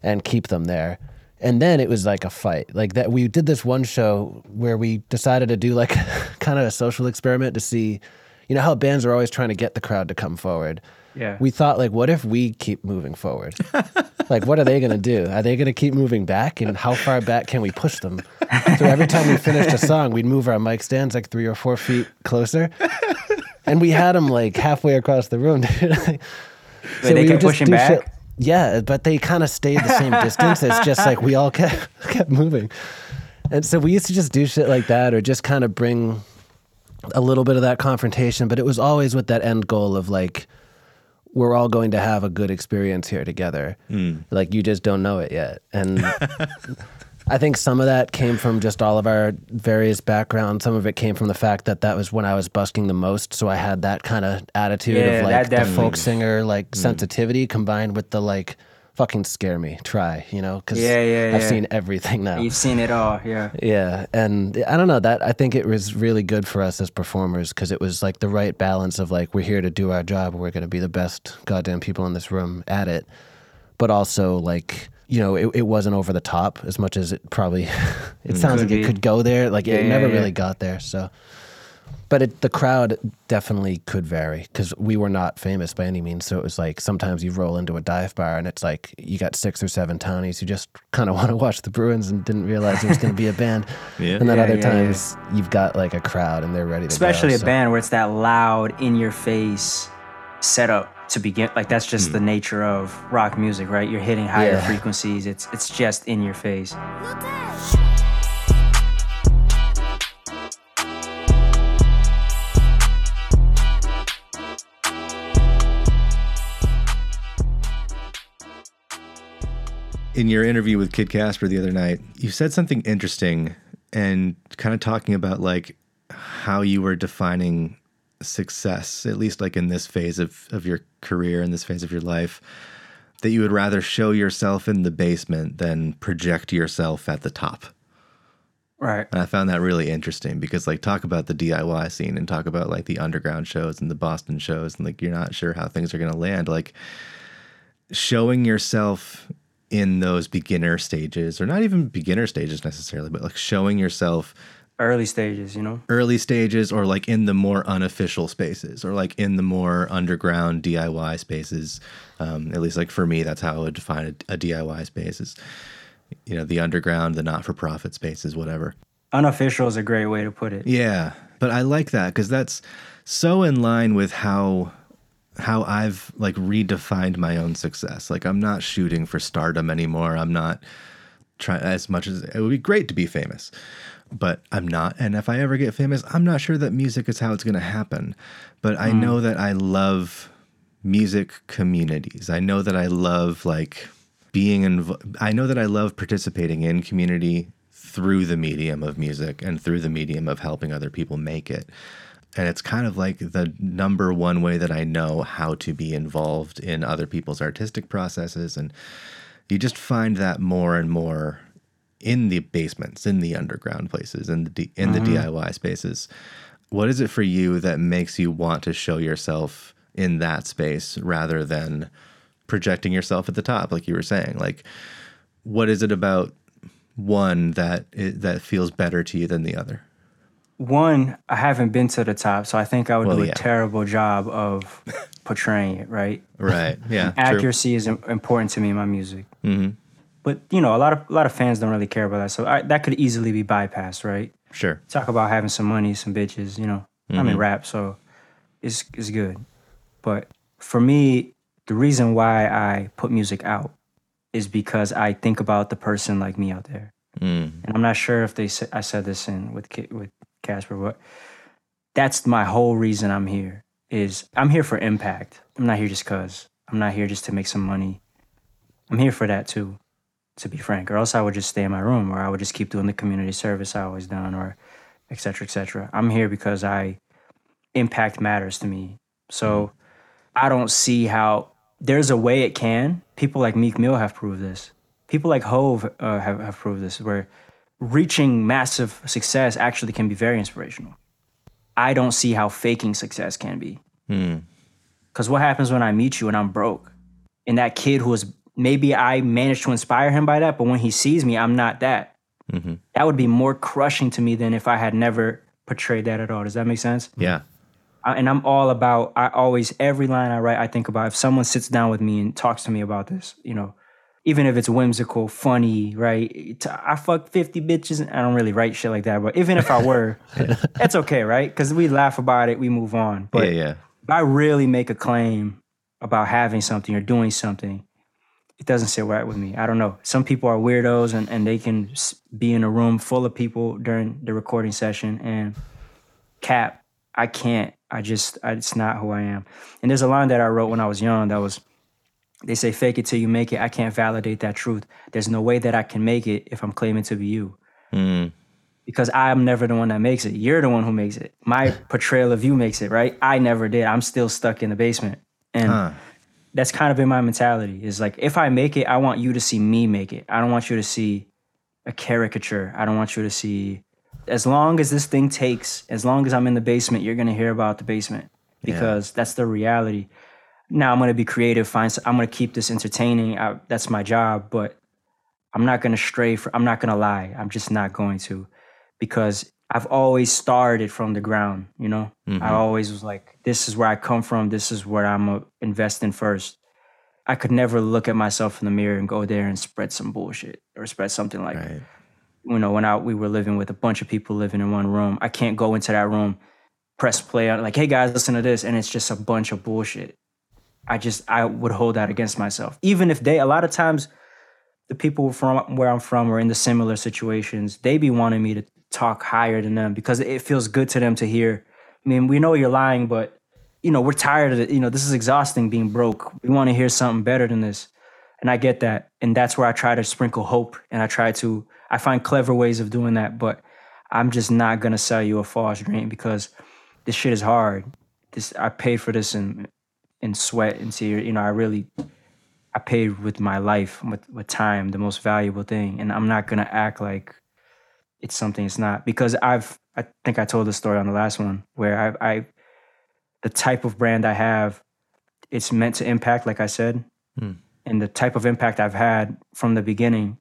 and keep them there. And then it was like a fight. Like that we did this one show where we decided to do like kind of a social experiment to see you know how bands are always trying to get the crowd to come forward. Yeah. We thought like what if we keep moving forward? like what are they going to do? Are they going to keep moving back and how far back can we push them? So every time we finished a song, we'd move our mic stands like 3 or 4 feet closer. And we had them like halfway across the room. dude. Wait, So they we kept just pushing do back? shit- Yeah, but they kind of stayed the same distance. It's just like we all kept kept moving, and so we used to just do shit like that, or just kind of bring a little bit of that confrontation. But it was always with that end goal of like we're all going to have a good experience here together. Hmm. Like you just don't know it yet, and. I think some of that came from just all of our various backgrounds. Some of it came from the fact that that was when I was busking the most, so I had that kind of attitude Yeah, of like that the folk singer like mm. sensitivity combined with the like fucking scare me, try, you know, because Yeah, yeah, I've seen everything now. You've seen it all, yeah. Yeah, and I don't know that I think it was really good for us as performers because it was like the right balance of like we're here to do our job, we're going to be the best goddamn people in this room at it, but also like you know it, it wasn't over the top as much as it probably it mm, sounds Could like it could go there. Like Yeah, it never yeah. really got there. So, but it, the crowd definitely could vary because we were not famous by any means. So it was like sometimes you roll into a dive bar and it's like you got six or seven townies who just kind of want to watch the Bruins and didn't realize there was going to be a band. Yeah. And then Yeah, other yeah, yeah. times you've got like a crowd and they're ready to Especially go. a so- band where it's that loud, in your face setup to begin. Like that's just the hmm. nature of rock music, right? You're hitting higher Yeah. frequencies. It's it's just in your face. in your interview with Kid Casper the other night, you said something interesting and kind of talking about like how you were defining success, at least like in this phase of, of your career, in this phase of your life, that you would rather show yourself in the basement than project yourself at the top. Right. And I found that really interesting because like talk about the DIY scene and talk about like the underground shows and the Boston shows and like you're not sure how things are going to land like showing yourself in those beginner stages or not even beginner stages necessarily but like showing yourself Early stages, you know? early stages or like in the more unofficial spaces or like in the more underground DIY spaces um, at least like for me that's how I would define a, a DIY space is you know the underground the not-for-profit spaces whatever Unofficial is a great way to put it. yeah, but I like that because that's so in line with how how I've like redefined my own success. Like I'm not shooting for stardom anymore. I'm not trying as much as it would be great to be famous, but I'm not. And if I ever get famous, I'm not sure that music is how it's going to happen. But I mm. know that I love music communities. I know that I love like being inv- I know that I love participating in community through the medium of music and through the medium of helping other people make it. And it's kind of like the number one way that I know how to be involved in other people's artistic processes. And you just find that more and more in the basements, in the underground places, in the D- in the DIY spaces. What is it for you that makes you want to show yourself in that space rather than projecting yourself at the top, like you were saying? Like, what is it about one that i that feels better to you than the other? One, I haven't been to the top, so I think I would Well, do a yeah. terrible job of portraying it, right? Right. Yeah. true. Accuracy is important to me in my music. Mm-hmm. But you know, a lot of a lot of fans don't really care about that, so I, that could easily be bypassed, right? Sure. Talk about having some money, some bitches, you know. I'm in rap, so it's it's good. But for me, the reason why I put music out is because I think about the person like me out there. Mm. And I'm not sure if they sa- I said this in with with Casper, but that's my whole reason I'm here. Is I'm here for impact. I'm not here just cause. I'm not here just to make some money. I'm here for that too, to be frank. Or else I would just stay in my room, or I would just keep doing the community service I always done, or et cetera, et cetera. I'm here because I impact matters to me. So I don't see how there's a way it can. People like Meek Mill have proved this. People like Hov uh, have, have proved this, where reaching massive success actually can be very inspirational. I don't see how faking success can be. Mm. Because what happens when I meet you and I'm broke? And that kid who is maybe I managed to inspire him by that, but when he sees me, I'm not that. hmm That would be more crushing to me than if I had never portrayed that at all. Does that make sense? Yeah. I, and I'm all about. I always every line I write, I think about if someone sits down with me and talks to me about this. You know, even if it's whimsical, funny, right? I fuck fifty bitches. I don't really write shit like that, but even if I were, that's okay, right? Because we laugh about it, we move on. But yeah, yeah. if I really make a claim about having something or doing something, it doesn't sit right with me. I don't know. Some people are weirdos and, and they can be in a room full of people during the recording session and cap. I can't. I just, I, it's not who I am. And there's a line that I wrote when I was young that was, they say, fake it till you make it. I can't validate that truth. There's no way that I can make it if I'm claiming to be you Mm. because I'm never the one that makes it. You're the one who makes it. My portrayal of you makes it, right? I never did. I'm still stuck in the basement. And Huh. That's kind of been my mentality. Is like if I make it, I want you to see me make it. I don't want you to see a caricature. I don't want you to see as long as this thing takes, as long as I'm in the basement, you're gonna hear about the basement. Because that's the reality. Now I'm gonna be creative, find I'm gonna keep this entertaining. I, that's my job, but I'm not gonna stray for I'm not gonna lie. I'm just not going to because I've always started from the ground, you know? I mm-hmm. always was like, this is where I come from, this is where I'm uh, gonna first. I could never look at myself in the mirror and go there and spread some bullshit or spread something like, Right. you know, when I, we were living with a bunch of people living in one room. I can't go into that room, press play on like, hey guys, listen to this, and it's just a bunch of bullshit. I just I would hold that against myself. Even if they a lot of times the people from where I'm from are in the similar situations, they be wanting me to talk higher than them because it feels good to them to hear. I mean, we know you're lying, but you know, we're tired of it. You know, this is exhausting being broke. We want to hear something better than this. And I get that. And that's where I try to sprinkle hope and I try to I find clever ways of doing that, but I'm just not gonna sell you a false dream because this shit is hard. This I paid for this in in sweat and tears. You know, I really I paid with my life, with with time, the most valuable thing. And I'm not gonna act like it's something it's not because I've I think I told the story on the last one where I I the type of brand I have, it's meant to impact, like I said. Hmm. And the type of impact I've had from the beginning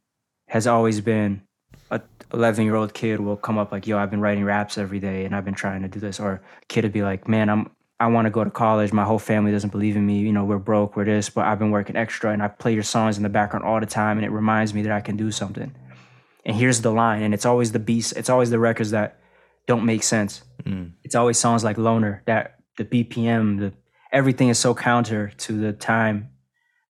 has always been a 11 year old kid will come up like, yo, I've been writing raps every day and I've been trying to do this. Or a kid would be like, man, I'm, I want to go to college. My whole family doesn't believe in me. You know, we're broke, we're this, but I've been working extra and I play your songs in the background all the time and it reminds me that I can do something. And here's the line. And it's always the beats, it's always the records that don't make sense. Mm. It's always songs like Loner that the BPM, the everything is so counter to the time.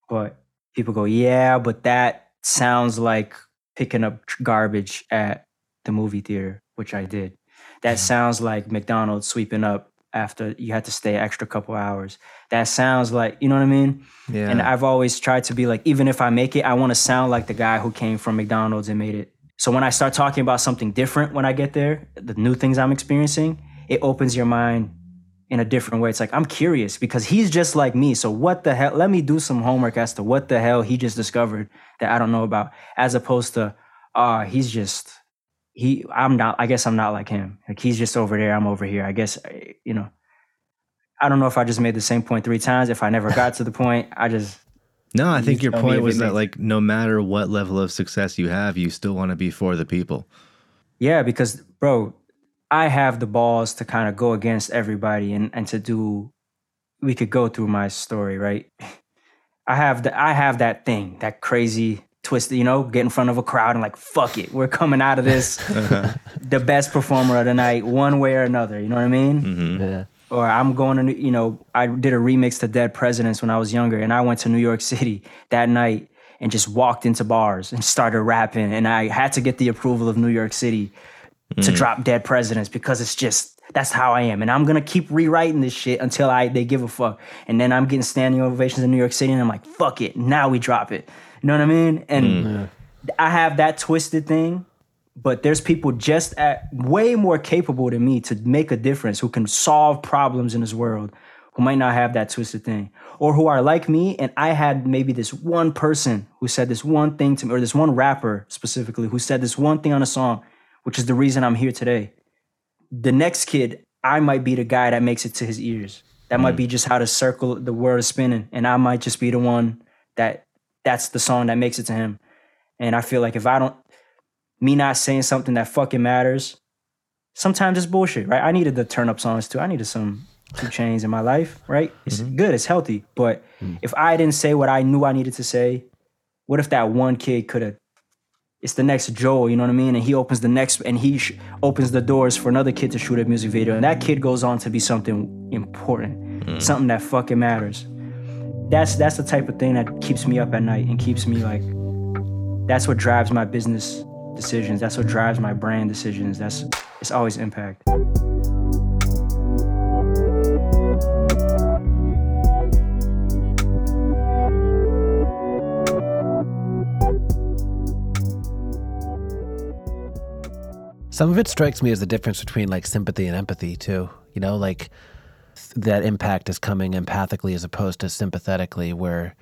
But people go, yeah, but that sounds like picking up garbage at the movie theater, which I did. That sounds like McDonald's sweeping up after you had to stay an extra couple hours. That sounds like, you know what I mean? Yeah. And I've always tried to be like, even if I make it, I want to sound like the guy who came from McDonald's and made it. So when I start talking about something different when I get there, the new things I'm experiencing, it opens your mind in a different way. It's like, I'm curious because he's just like me. So what the hell? Let me do some homework as to what the hell he just discovered that I don't know about, as opposed to, ah, he's just, he, I'm not, I guess I'm not like him. Like he's just over there, I'm over here. I guess, you know, I don't know if I just made the same point three times. If I never got to the point, I just, no, I think you your point was that like no matter what level of success you have, you still want to be for the people. Yeah, because bro, I have the balls to kind of go against everybody and and to do. We could go through my story, right? I have the I have that thing, that crazy twist, you know, get in front of a crowd and like, fuck it, we're coming out of this uh-huh. the best performer of the night, one way or another. You know what I mean? Mm-hmm. Yeah. Or I'm going to, you know, I did a remix to Dead Presidents when I was younger, and I went to New York City that night and just walked into bars and started rapping, and I had to get the approval of New York City to mm. drop Dead Presidents because it's just that's how I am, and I'm gonna keep rewriting this shit until I they give a fuck, and then I'm getting standing ovations in New York City, and I'm like, fuck it, now we drop it. You know what I mean? And mm. I have that twisted thing, but there's people just at way more capable than me to make a difference who can solve problems in this world who might not have that twisted thing or who are like me. And i had maybe this one person who said this one thing to me or this one rapper specifically who said this one thing on a song which is the reason i'm here today. The next kid i might be the guy that makes it to his ears. That might be just how the circle the world is spinning. And i might just be the one that that's the song that makes it to him. And i feel like if i don't me not saying something that fucking matters, sometimes it's bullshit, right? I needed the turn up songs too. I needed some 2 Chainz in my life, right? It's mm-hmm. good, it's healthy. But mm. if I didn't say what I knew I needed to say, what if that one kid could have? It's the next Joel, you know what I mean? And he opens the next, and he sh- opens the doors for another kid to shoot a music video, and that kid goes on to be something important, mm. something that fucking matters. That's that's the type of thing that keeps me up at night and keeps me like. That's what drives my business decisions. That's what drives my brand decisions. That's it's always impact. Some of it strikes me as the difference between like sympathy and empathy too. You know, like that impact is coming empathically as opposed to sympathetically, where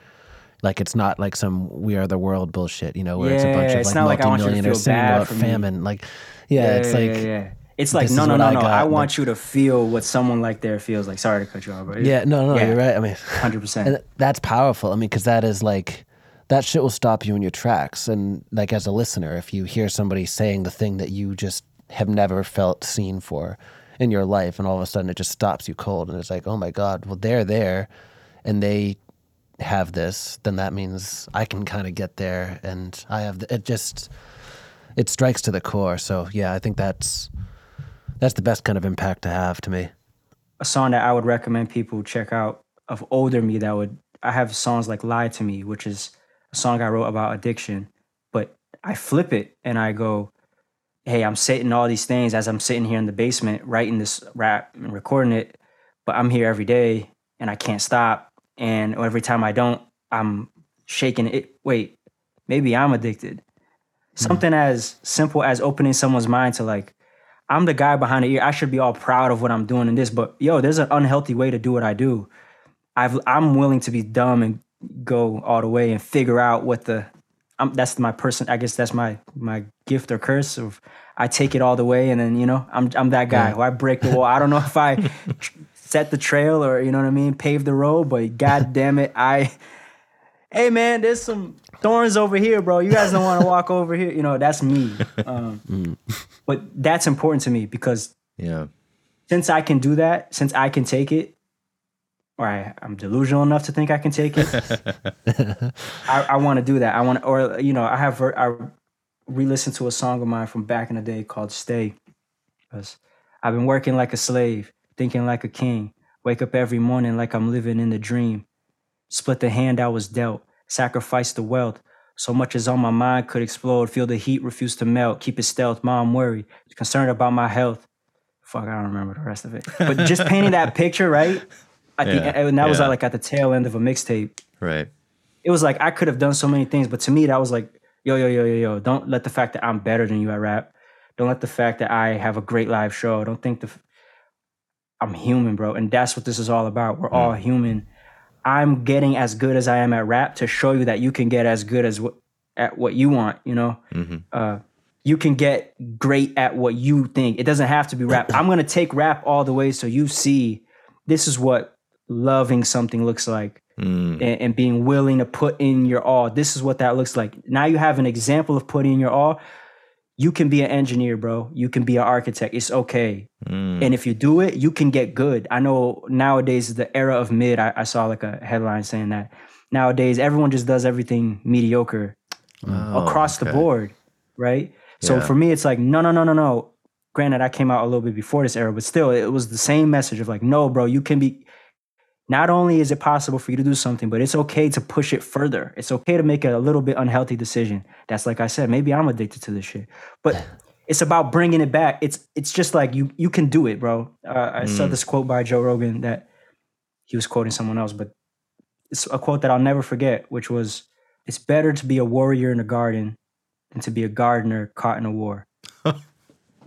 like it's not like some "we are the world" bullshit. You know, where it's a bunch Yeah, of like like I want you multimillionaires singing about famine. Like, yeah, it's like yeah, yeah. It's like this no, no, no, I no. got, I want you to feel what someone like there feels like. Sorry to cut you off, but yeah, no, no, Yeah. you're right. I mean, hundred percent. That's powerful. I mean, because that is like that shit will stop you in your tracks. And like as a listener, if you hear somebody saying the thing that you just have never felt seen for in your life, and all of a sudden it just stops you cold, and it's like, oh my god, well they're there, and they have this, then that means I can kind of get there, and I have the, it. Just it strikes to the core. So yeah, I think that's that's the best kind of impact to have to me. a song that I would recommend people check out of older me that would I have songs like Lie to Me, which is a song I wrote about addiction, but I flip it and I go, Hey, I'm saying all these things as I'm sitting here in the basement writing this rap and recording it, but I'm here every day and I can't stop. And every time I don't, I'm shaking it. Wait, maybe I'm addicted. Mm. Something as simple as opening someone's mind to like, I'm the guy behind the ear. I should be all proud of what I'm doing in this, but yo, there's an unhealthy way to do what I do. I've I'm willing to be dumb and go all the way and figure out what the I'm, that's my person. I guess that's my my gift or curse. Of I take it all the way, and then you know I'm I'm that guy who I break the wall. I don't know if I set the trail or you know what I mean, pave the road, but god damn it, I. Hey man, there's some thorns over here, bro. You guys don't want to walk over here. You know that's me. Um, But that's important to me because Yeah. since I can do that, since I can take it, or I, I'm delusional enough to think I can take it, I, I want to do that. I want, or you know, I have I re-listened to a song of mine from back in the day called "Stay," because I've been working like a slave, thinking like a king. Wake up every morning like I'm living in the dream. Split the hand I was dealt, sacrifice the wealth. So much as on my mind could explode. Feel the heat, refuse to melt. Keep it stealth. Mom worried, concerned about my health. Fuck, I don't remember the rest of it. But just painting that picture, right? At the Yeah, and that was like at the tail end of a mixtape. Right. It was like I could have done so many things, but to me that was like, yo, yo, yo, yo, yo. Don't let the fact that I'm better than you at rap. Don't let the fact that I have a great live show. Don't think the I'm human, bro. And that's what this is all about. We're hmm. all human. I'm getting as good as I am at rap to show you that you can get as good as what at what you want, you know? Mm-hmm. Uh, you can get great at what you think. It doesn't have to be rap. I'm gonna take rap all the way so you see this is what loving something looks like mm. and, and being willing to put in your all. This is what that looks like. Now you have an example of putting in your all. You can be an engineer, bro. You can be an architect. It's okay. Hmm. And if you do it, you can get good. I know nowadays is the era of mid. I, I saw like a headline saying that nowadays everyone just does everything mediocre. Oh, across the board, right? So Yeah. for me, it's like, no, no, no, no, no. Granted, I came out a little bit before this era, but still, it was the same message of like, no, bro, you can be. Not only is it possible for you to do something, but it's okay to push it further. It's okay to make a little bit unhealthy decision. That's like I said, maybe I'm addicted to this shit, but it's about bringing it back. It's it's just like you you can do it, bro. Uh, I saw Mm. this quote by Joe Rogan that he was quoting someone else, but it's a quote that I'll never forget, which was, "It's better to be a warrior in a garden than to be a gardener caught in a war."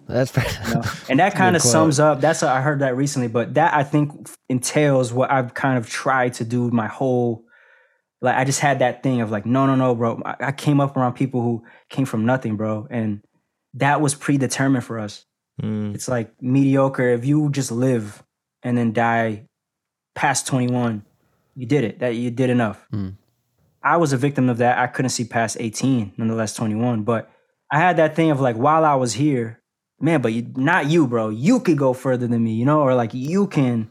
That's pretty, you know? And that kind of sums up. That's I heard that recently, but that I think entails what I've kind of tried to do my whole. Like I just had that thing of like, no, no, no, bro. I, I came up around people who came from nothing, bro, and that was predetermined for us. Mm, It's like mediocre. If you just live and then die past 21, you did it. That you did enough. Mm. I was a victim of that. I couldn't see past 18, nonetheless 21. But I had that thing of like, while I was here, man, but you, not you, bro. You could go further than me, you know, or like you can.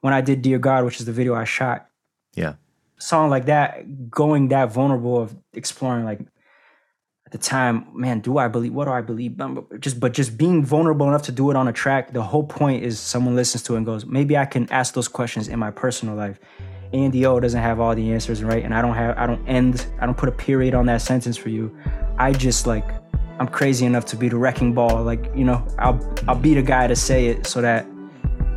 When I did Dear God, which is the video I shot, yeah. song like that, going that vulnerable of exploring like at the time, man, do I believe what do I believe? But Just but just being vulnerable enough to do it on a track, the whole point is someone listens to it and goes, maybe I can ask those questions in my personal life. Andy O doesn't have all the answers, right? And I don't have I don't end, I don't put a period on that sentence for you. I just like I'm crazy enough to be the wrecking ball. Like, you know, I'll I'll be the guy to say it so that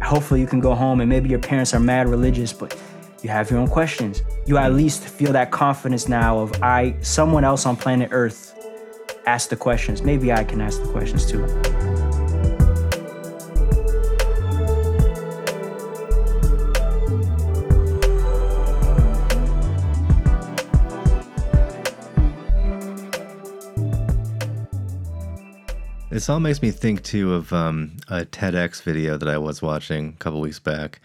hopefully you can go home and maybe your parents are mad religious, but you have your own questions. You at least feel that confidence now of I someone else on planet Earth asked the questions. Maybe I can ask the questions too. This all makes me think too of um, a TEDx video that I was watching a couple weeks back,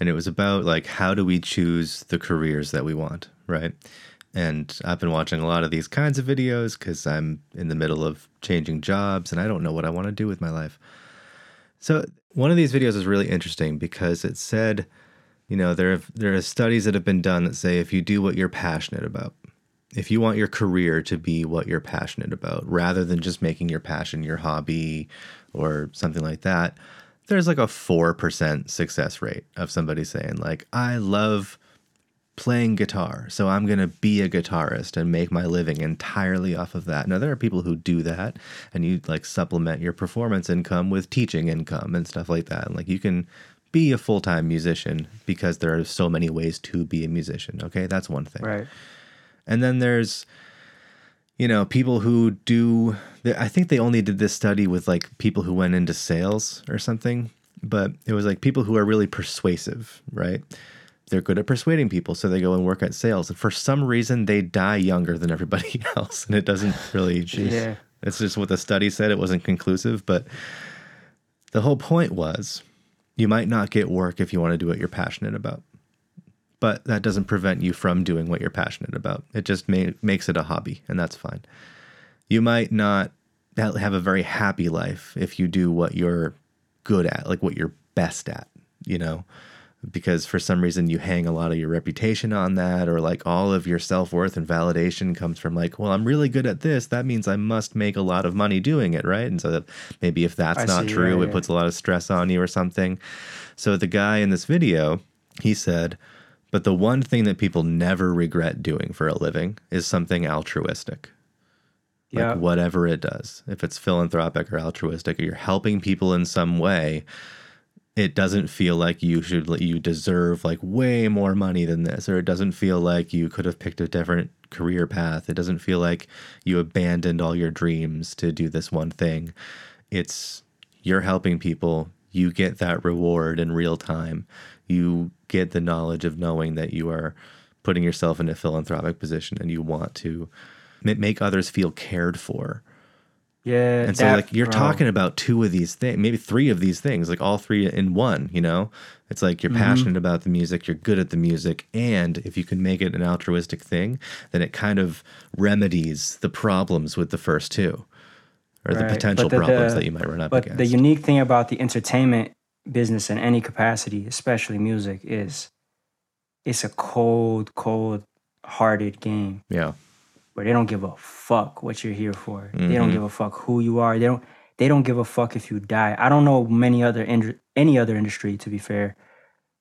and it was about like how do we choose the careers that we want, right? And I've been watching a lot of these kinds of videos because I'm in the middle of changing jobs and I don't know what I want to do with my life. So one of these videos is really interesting because it said, you know, there have, there are studies that have been done that say if you do what you're passionate about, if you want your career to be what you're passionate about rather than just making your passion your hobby or something like that there's like a 4% success rate of somebody saying like i love playing guitar so i'm going to be a guitarist and make my living entirely off of that. Now there are people who do that and you like supplement your performance income with teaching income and stuff like that and like you can be a full-time musician because there are so many ways to be a musician okay? That's one thing. Right. And then there's, you know, people who do, I think they only did this study with like people who went into sales or something, but it was like people who are really persuasive, right? They're good at persuading people. So they go and work at sales. And for some reason, they die younger than everybody else. And it doesn't really, Yeah. it's just what the study said. It wasn't conclusive. But the whole point was you might not get work if you want to do what you're passionate about but that doesn't prevent you from doing what you're passionate about. It just ma- makes it a hobby, and that's fine. You might not have a very happy life if you do what you're good at, like what you're best at, you know, because for some reason you hang a lot of your reputation on that, or like all of your self worth and validation comes from like, well, I'm really good at this. That means I must make a lot of money doing it, right? And so that maybe if that's I not see, true, yeah, it yeah. puts a lot of stress on you or something. So the guy in this video, he said, but the one thing that people never regret doing for a living is something altruistic. Like Yeah. whatever it does. If it's philanthropic or altruistic or you're helping people in some way, it doesn't feel like you should you deserve like way more money than this or it doesn't feel like you could have picked a different career path. It doesn't feel like you abandoned all your dreams to do this one thing. It's you're helping people, you get that reward in real time. You get the knowledge of knowing that you are putting yourself in a philanthropic position and you want to make others feel cared for. Yeah. And so, that- like, you're talking about two of these things, maybe three of these things, like all three in one, you know? It's like you're mm-hmm. passionate about the music, you're good at the music, and if you can make it an altruistic thing, then it kind of remedies the problems with the first two or the potential the- problems the- that you might run up But against. the unique thing about the entertainment business in any capacity, especially music, is it's a cold, cold hearted game. yeah. where they don't give a fuck what you're here for. They Mm-hmm. don't give a fuck who you are. They don't they don't give a fuck if you die. I don't know many other ind- any other industry to be fair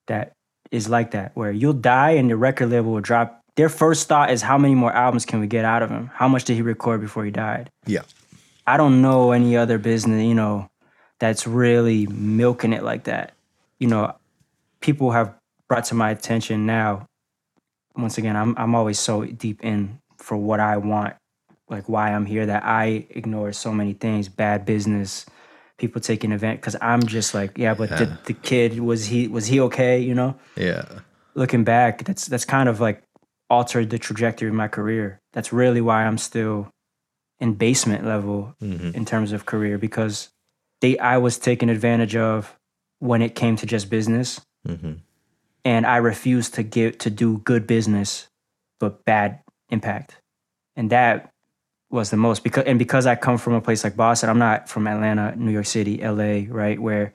that is like that where you'll die and the record label will drop their first thought is how many more albums can we get out of him? How much did he record before he died? Yeah. I don't know any other business, you know, that's really milking it like that. You know, people have brought to my attention now. Once again, I'm I'm always so deep in for what I want, like why I'm here that I ignore so many things, bad business, people taking event because I'm just like, yeah, but the, the kid was he was he okay, you know? Yeah. looking back, that's that's kind of like altered the trajectory of my career. That's really why I'm still in basement level mm-hmm. in terms of career because they I was taken advantage of when it came to just business, mm-hmm. and I refused to give to do good business, but bad impact, and that was the most because and because I come from a place like Boston, I'm not from Atlanta, New York City, L.A., right where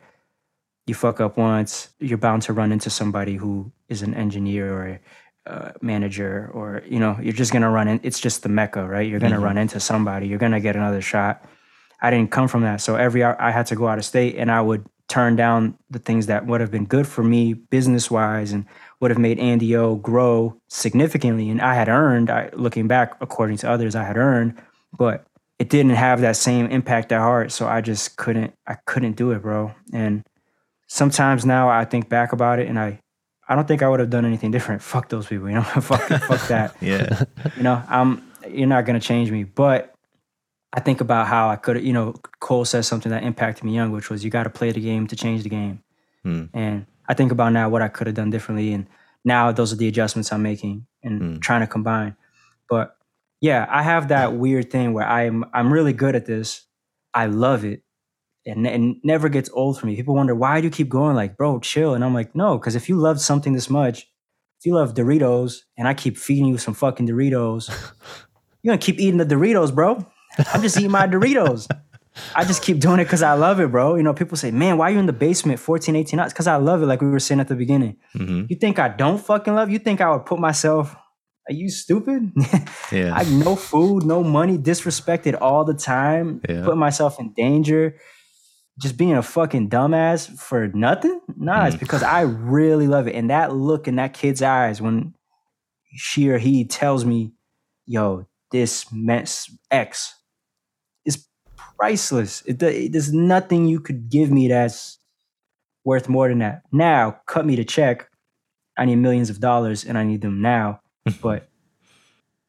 you fuck up once, you're bound to run into somebody who is an engineer or uh, manager, or you know, you're just gonna run in. It's just the mecca, right? You're gonna run into somebody. You're gonna get another shot. I didn't come from that, so every hour I had to go out of state, and I would turn down the things that would have been good for me business wise, and would have made Andy O grow significantly. And I had earned, I, looking back, according to others, I had earned, but it didn't have that same impact at heart. So I just couldn't, I couldn't do it, bro. And sometimes now I think back about it and I, I don't think I would have done anything different. Fuck those people, you know, fuck, fuck that. Yeah. You know, I'm, you're not going to change me. But I think about how I could, you know, Cole says something that impacted me young, which was you got to play the game to change the game. Hmm. And I think about now what I could have done differently. And now those are the adjustments I'm making and Hmm. trying to combine. But yeah, I have that weird thing where I'm I'm really good at this. I love it. And it never gets old for me. People wonder why do you keep going? Like, bro, chill. And I'm like, no, because if you love something this much, if you love Doritos, and I keep feeding you some fucking Doritos, you're gonna keep eating the Doritos, bro. I'm just eating my Doritos. I just keep doing it because I love it, bro. You know, people say, man, why are you in the basement 14, 18 hours? Because I love it, like we were saying at the beginning. Mhm. You think I don't fucking love? You think I would put myself? Are you stupid? Yeah. I no food, no money, disrespected all the time, Yeah. putting myself in danger, just being a fucking dumbass for nothing. Nah, Mm. it's because I really love it. And that look in that kid's eyes when she or he tells me, "Yo, this meant X," is priceless. It, it- there's nothing you could give me that's worth more than that. Now, cut me the check. I need millions of dollars, and I need them now. but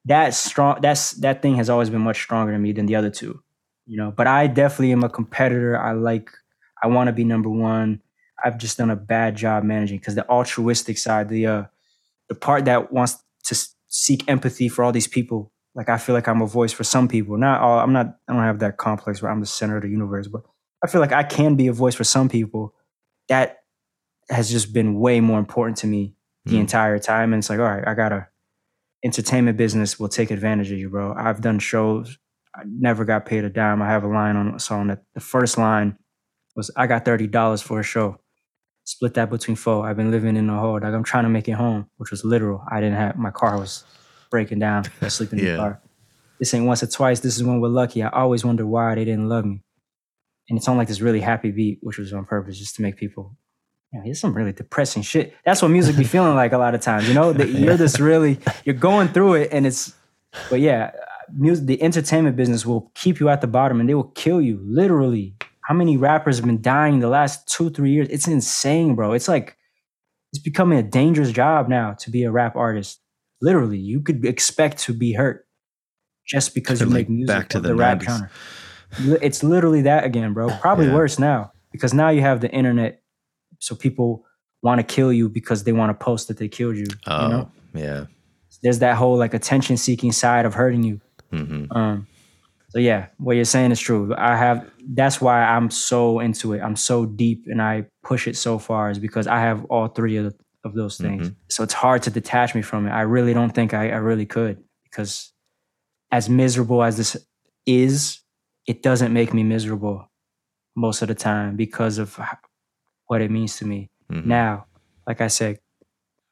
that strong that's that thing has always been much stronger to me than the other two you know but i definitely am a competitor i like i want to be number one i've just done a bad job managing because the altruistic side the uh the part that wants to seek empathy for all these people like i feel like i'm a voice for some people not all i'm not i don't have that complex where i'm the center of the universe but i feel like i can be a voice for some people that has just been way more important to me the Mm. entire time and it's like all right i gotta entertainment business will take advantage of you, bro. I've done shows. I never got paid a dime. I have a line on a song that the first line was I got thirty dollars for a show. Split that between four. I've been living in a hole. Like I'm trying to make it home, which was literal. I didn't have my car was breaking down. I was sleeping in Yeah. the car. This ain't once or twice. This is when we're lucky. I always wonder why they didn't love me. And it's on like this really happy beat, which was on purpose, just to make people you know, here's some really depressing shit. That's what music be feeling like a lot of times. You know, that you're this really, you're going through it, and it's, but yeah, music, the entertainment business will keep you at the bottom, and they will kill you literally. How many rappers have been dying the last two, three years? It's insane, bro. It's like it's becoming a dangerous job now to be a rap artist. Literally, you could expect to be hurt just because you Like make music back to the the, rap 90s. genre. It's literally that again, bro. Probably Yeah. worse now because now you have the internet, so people want to kill you because they want to post that they killed you. Oh, You know, yeah. there's that whole like attention seeking side of hurting you. Hmm Um, so yeah, what you're saying is true. I have that's why I'm so into it. I'm so deep and I push it so far is because I have all three of, of those things. So it's hard to detach me from it. I really don't think I, I really could because as miserable as this is, it doesn't make me miserable most of the time because of what it means to me. Mhm. Now, like I said,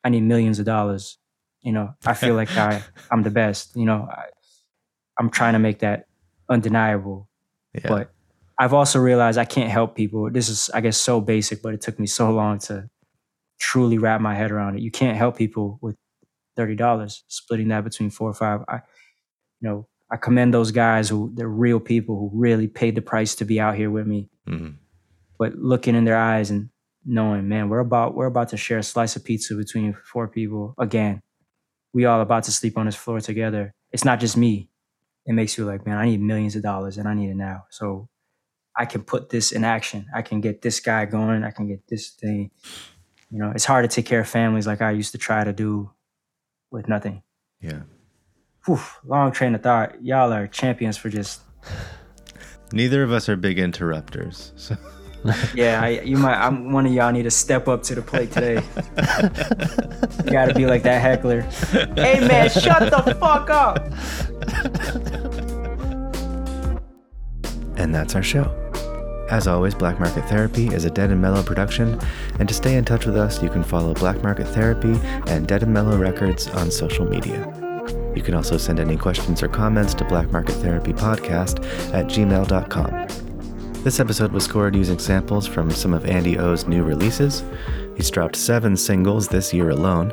I need millions of dollars. You know, I feel like I I'm the best. You know, I, I'm trying to make that undeniable. Yeah. But I've also realized I can't help people. This is, I guess, so basic, but it took me so long to truly wrap my head around it. You can't help people with thirty dollars, splitting that between four or five. I, you know, I commend those guys who they're real people who really paid the price to be out here with me. Mhm. But looking in their eyes and knowing, man, we're about we're about to share a slice of pizza between four people again. We all about to sleep on this floor together. It's not just me. It makes you like, man, I need millions of dollars and I need it now. So I can put this in action. I can get this guy going. I can get this thing. You know, it's hard to take care of families like I used to try to do with nothing. Yeah. Whew, long train of thought. Y'all are champions for just Neither of us are big interrupters. So yeah. I, you might. I'm one of y'all need to step up to the plate today. you got to be like that heckler. Hey man, shut the fuck up. And that's our show. As always, Black Market Therapy is a Dead and Mellow production, and to stay in touch with us, you can follow Black Market Therapy and Dead and Mellow Records on social media. You can also send any questions or comments to Black Market Therapy Podcast at gmail.com. This episode was scored using samples from some of Andy O's new releases. He's dropped seven singles this year alone,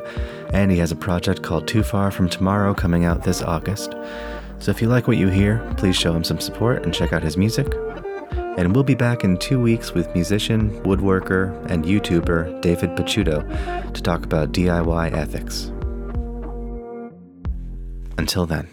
and he has a project called Too Far From Tomorrow coming out this August. So if you like what you hear, please show him some support and check out his music. And we'll be back in two weeks with musician, woodworker, and YouTuber David Pachuto to talk about DIY ethics. Until then.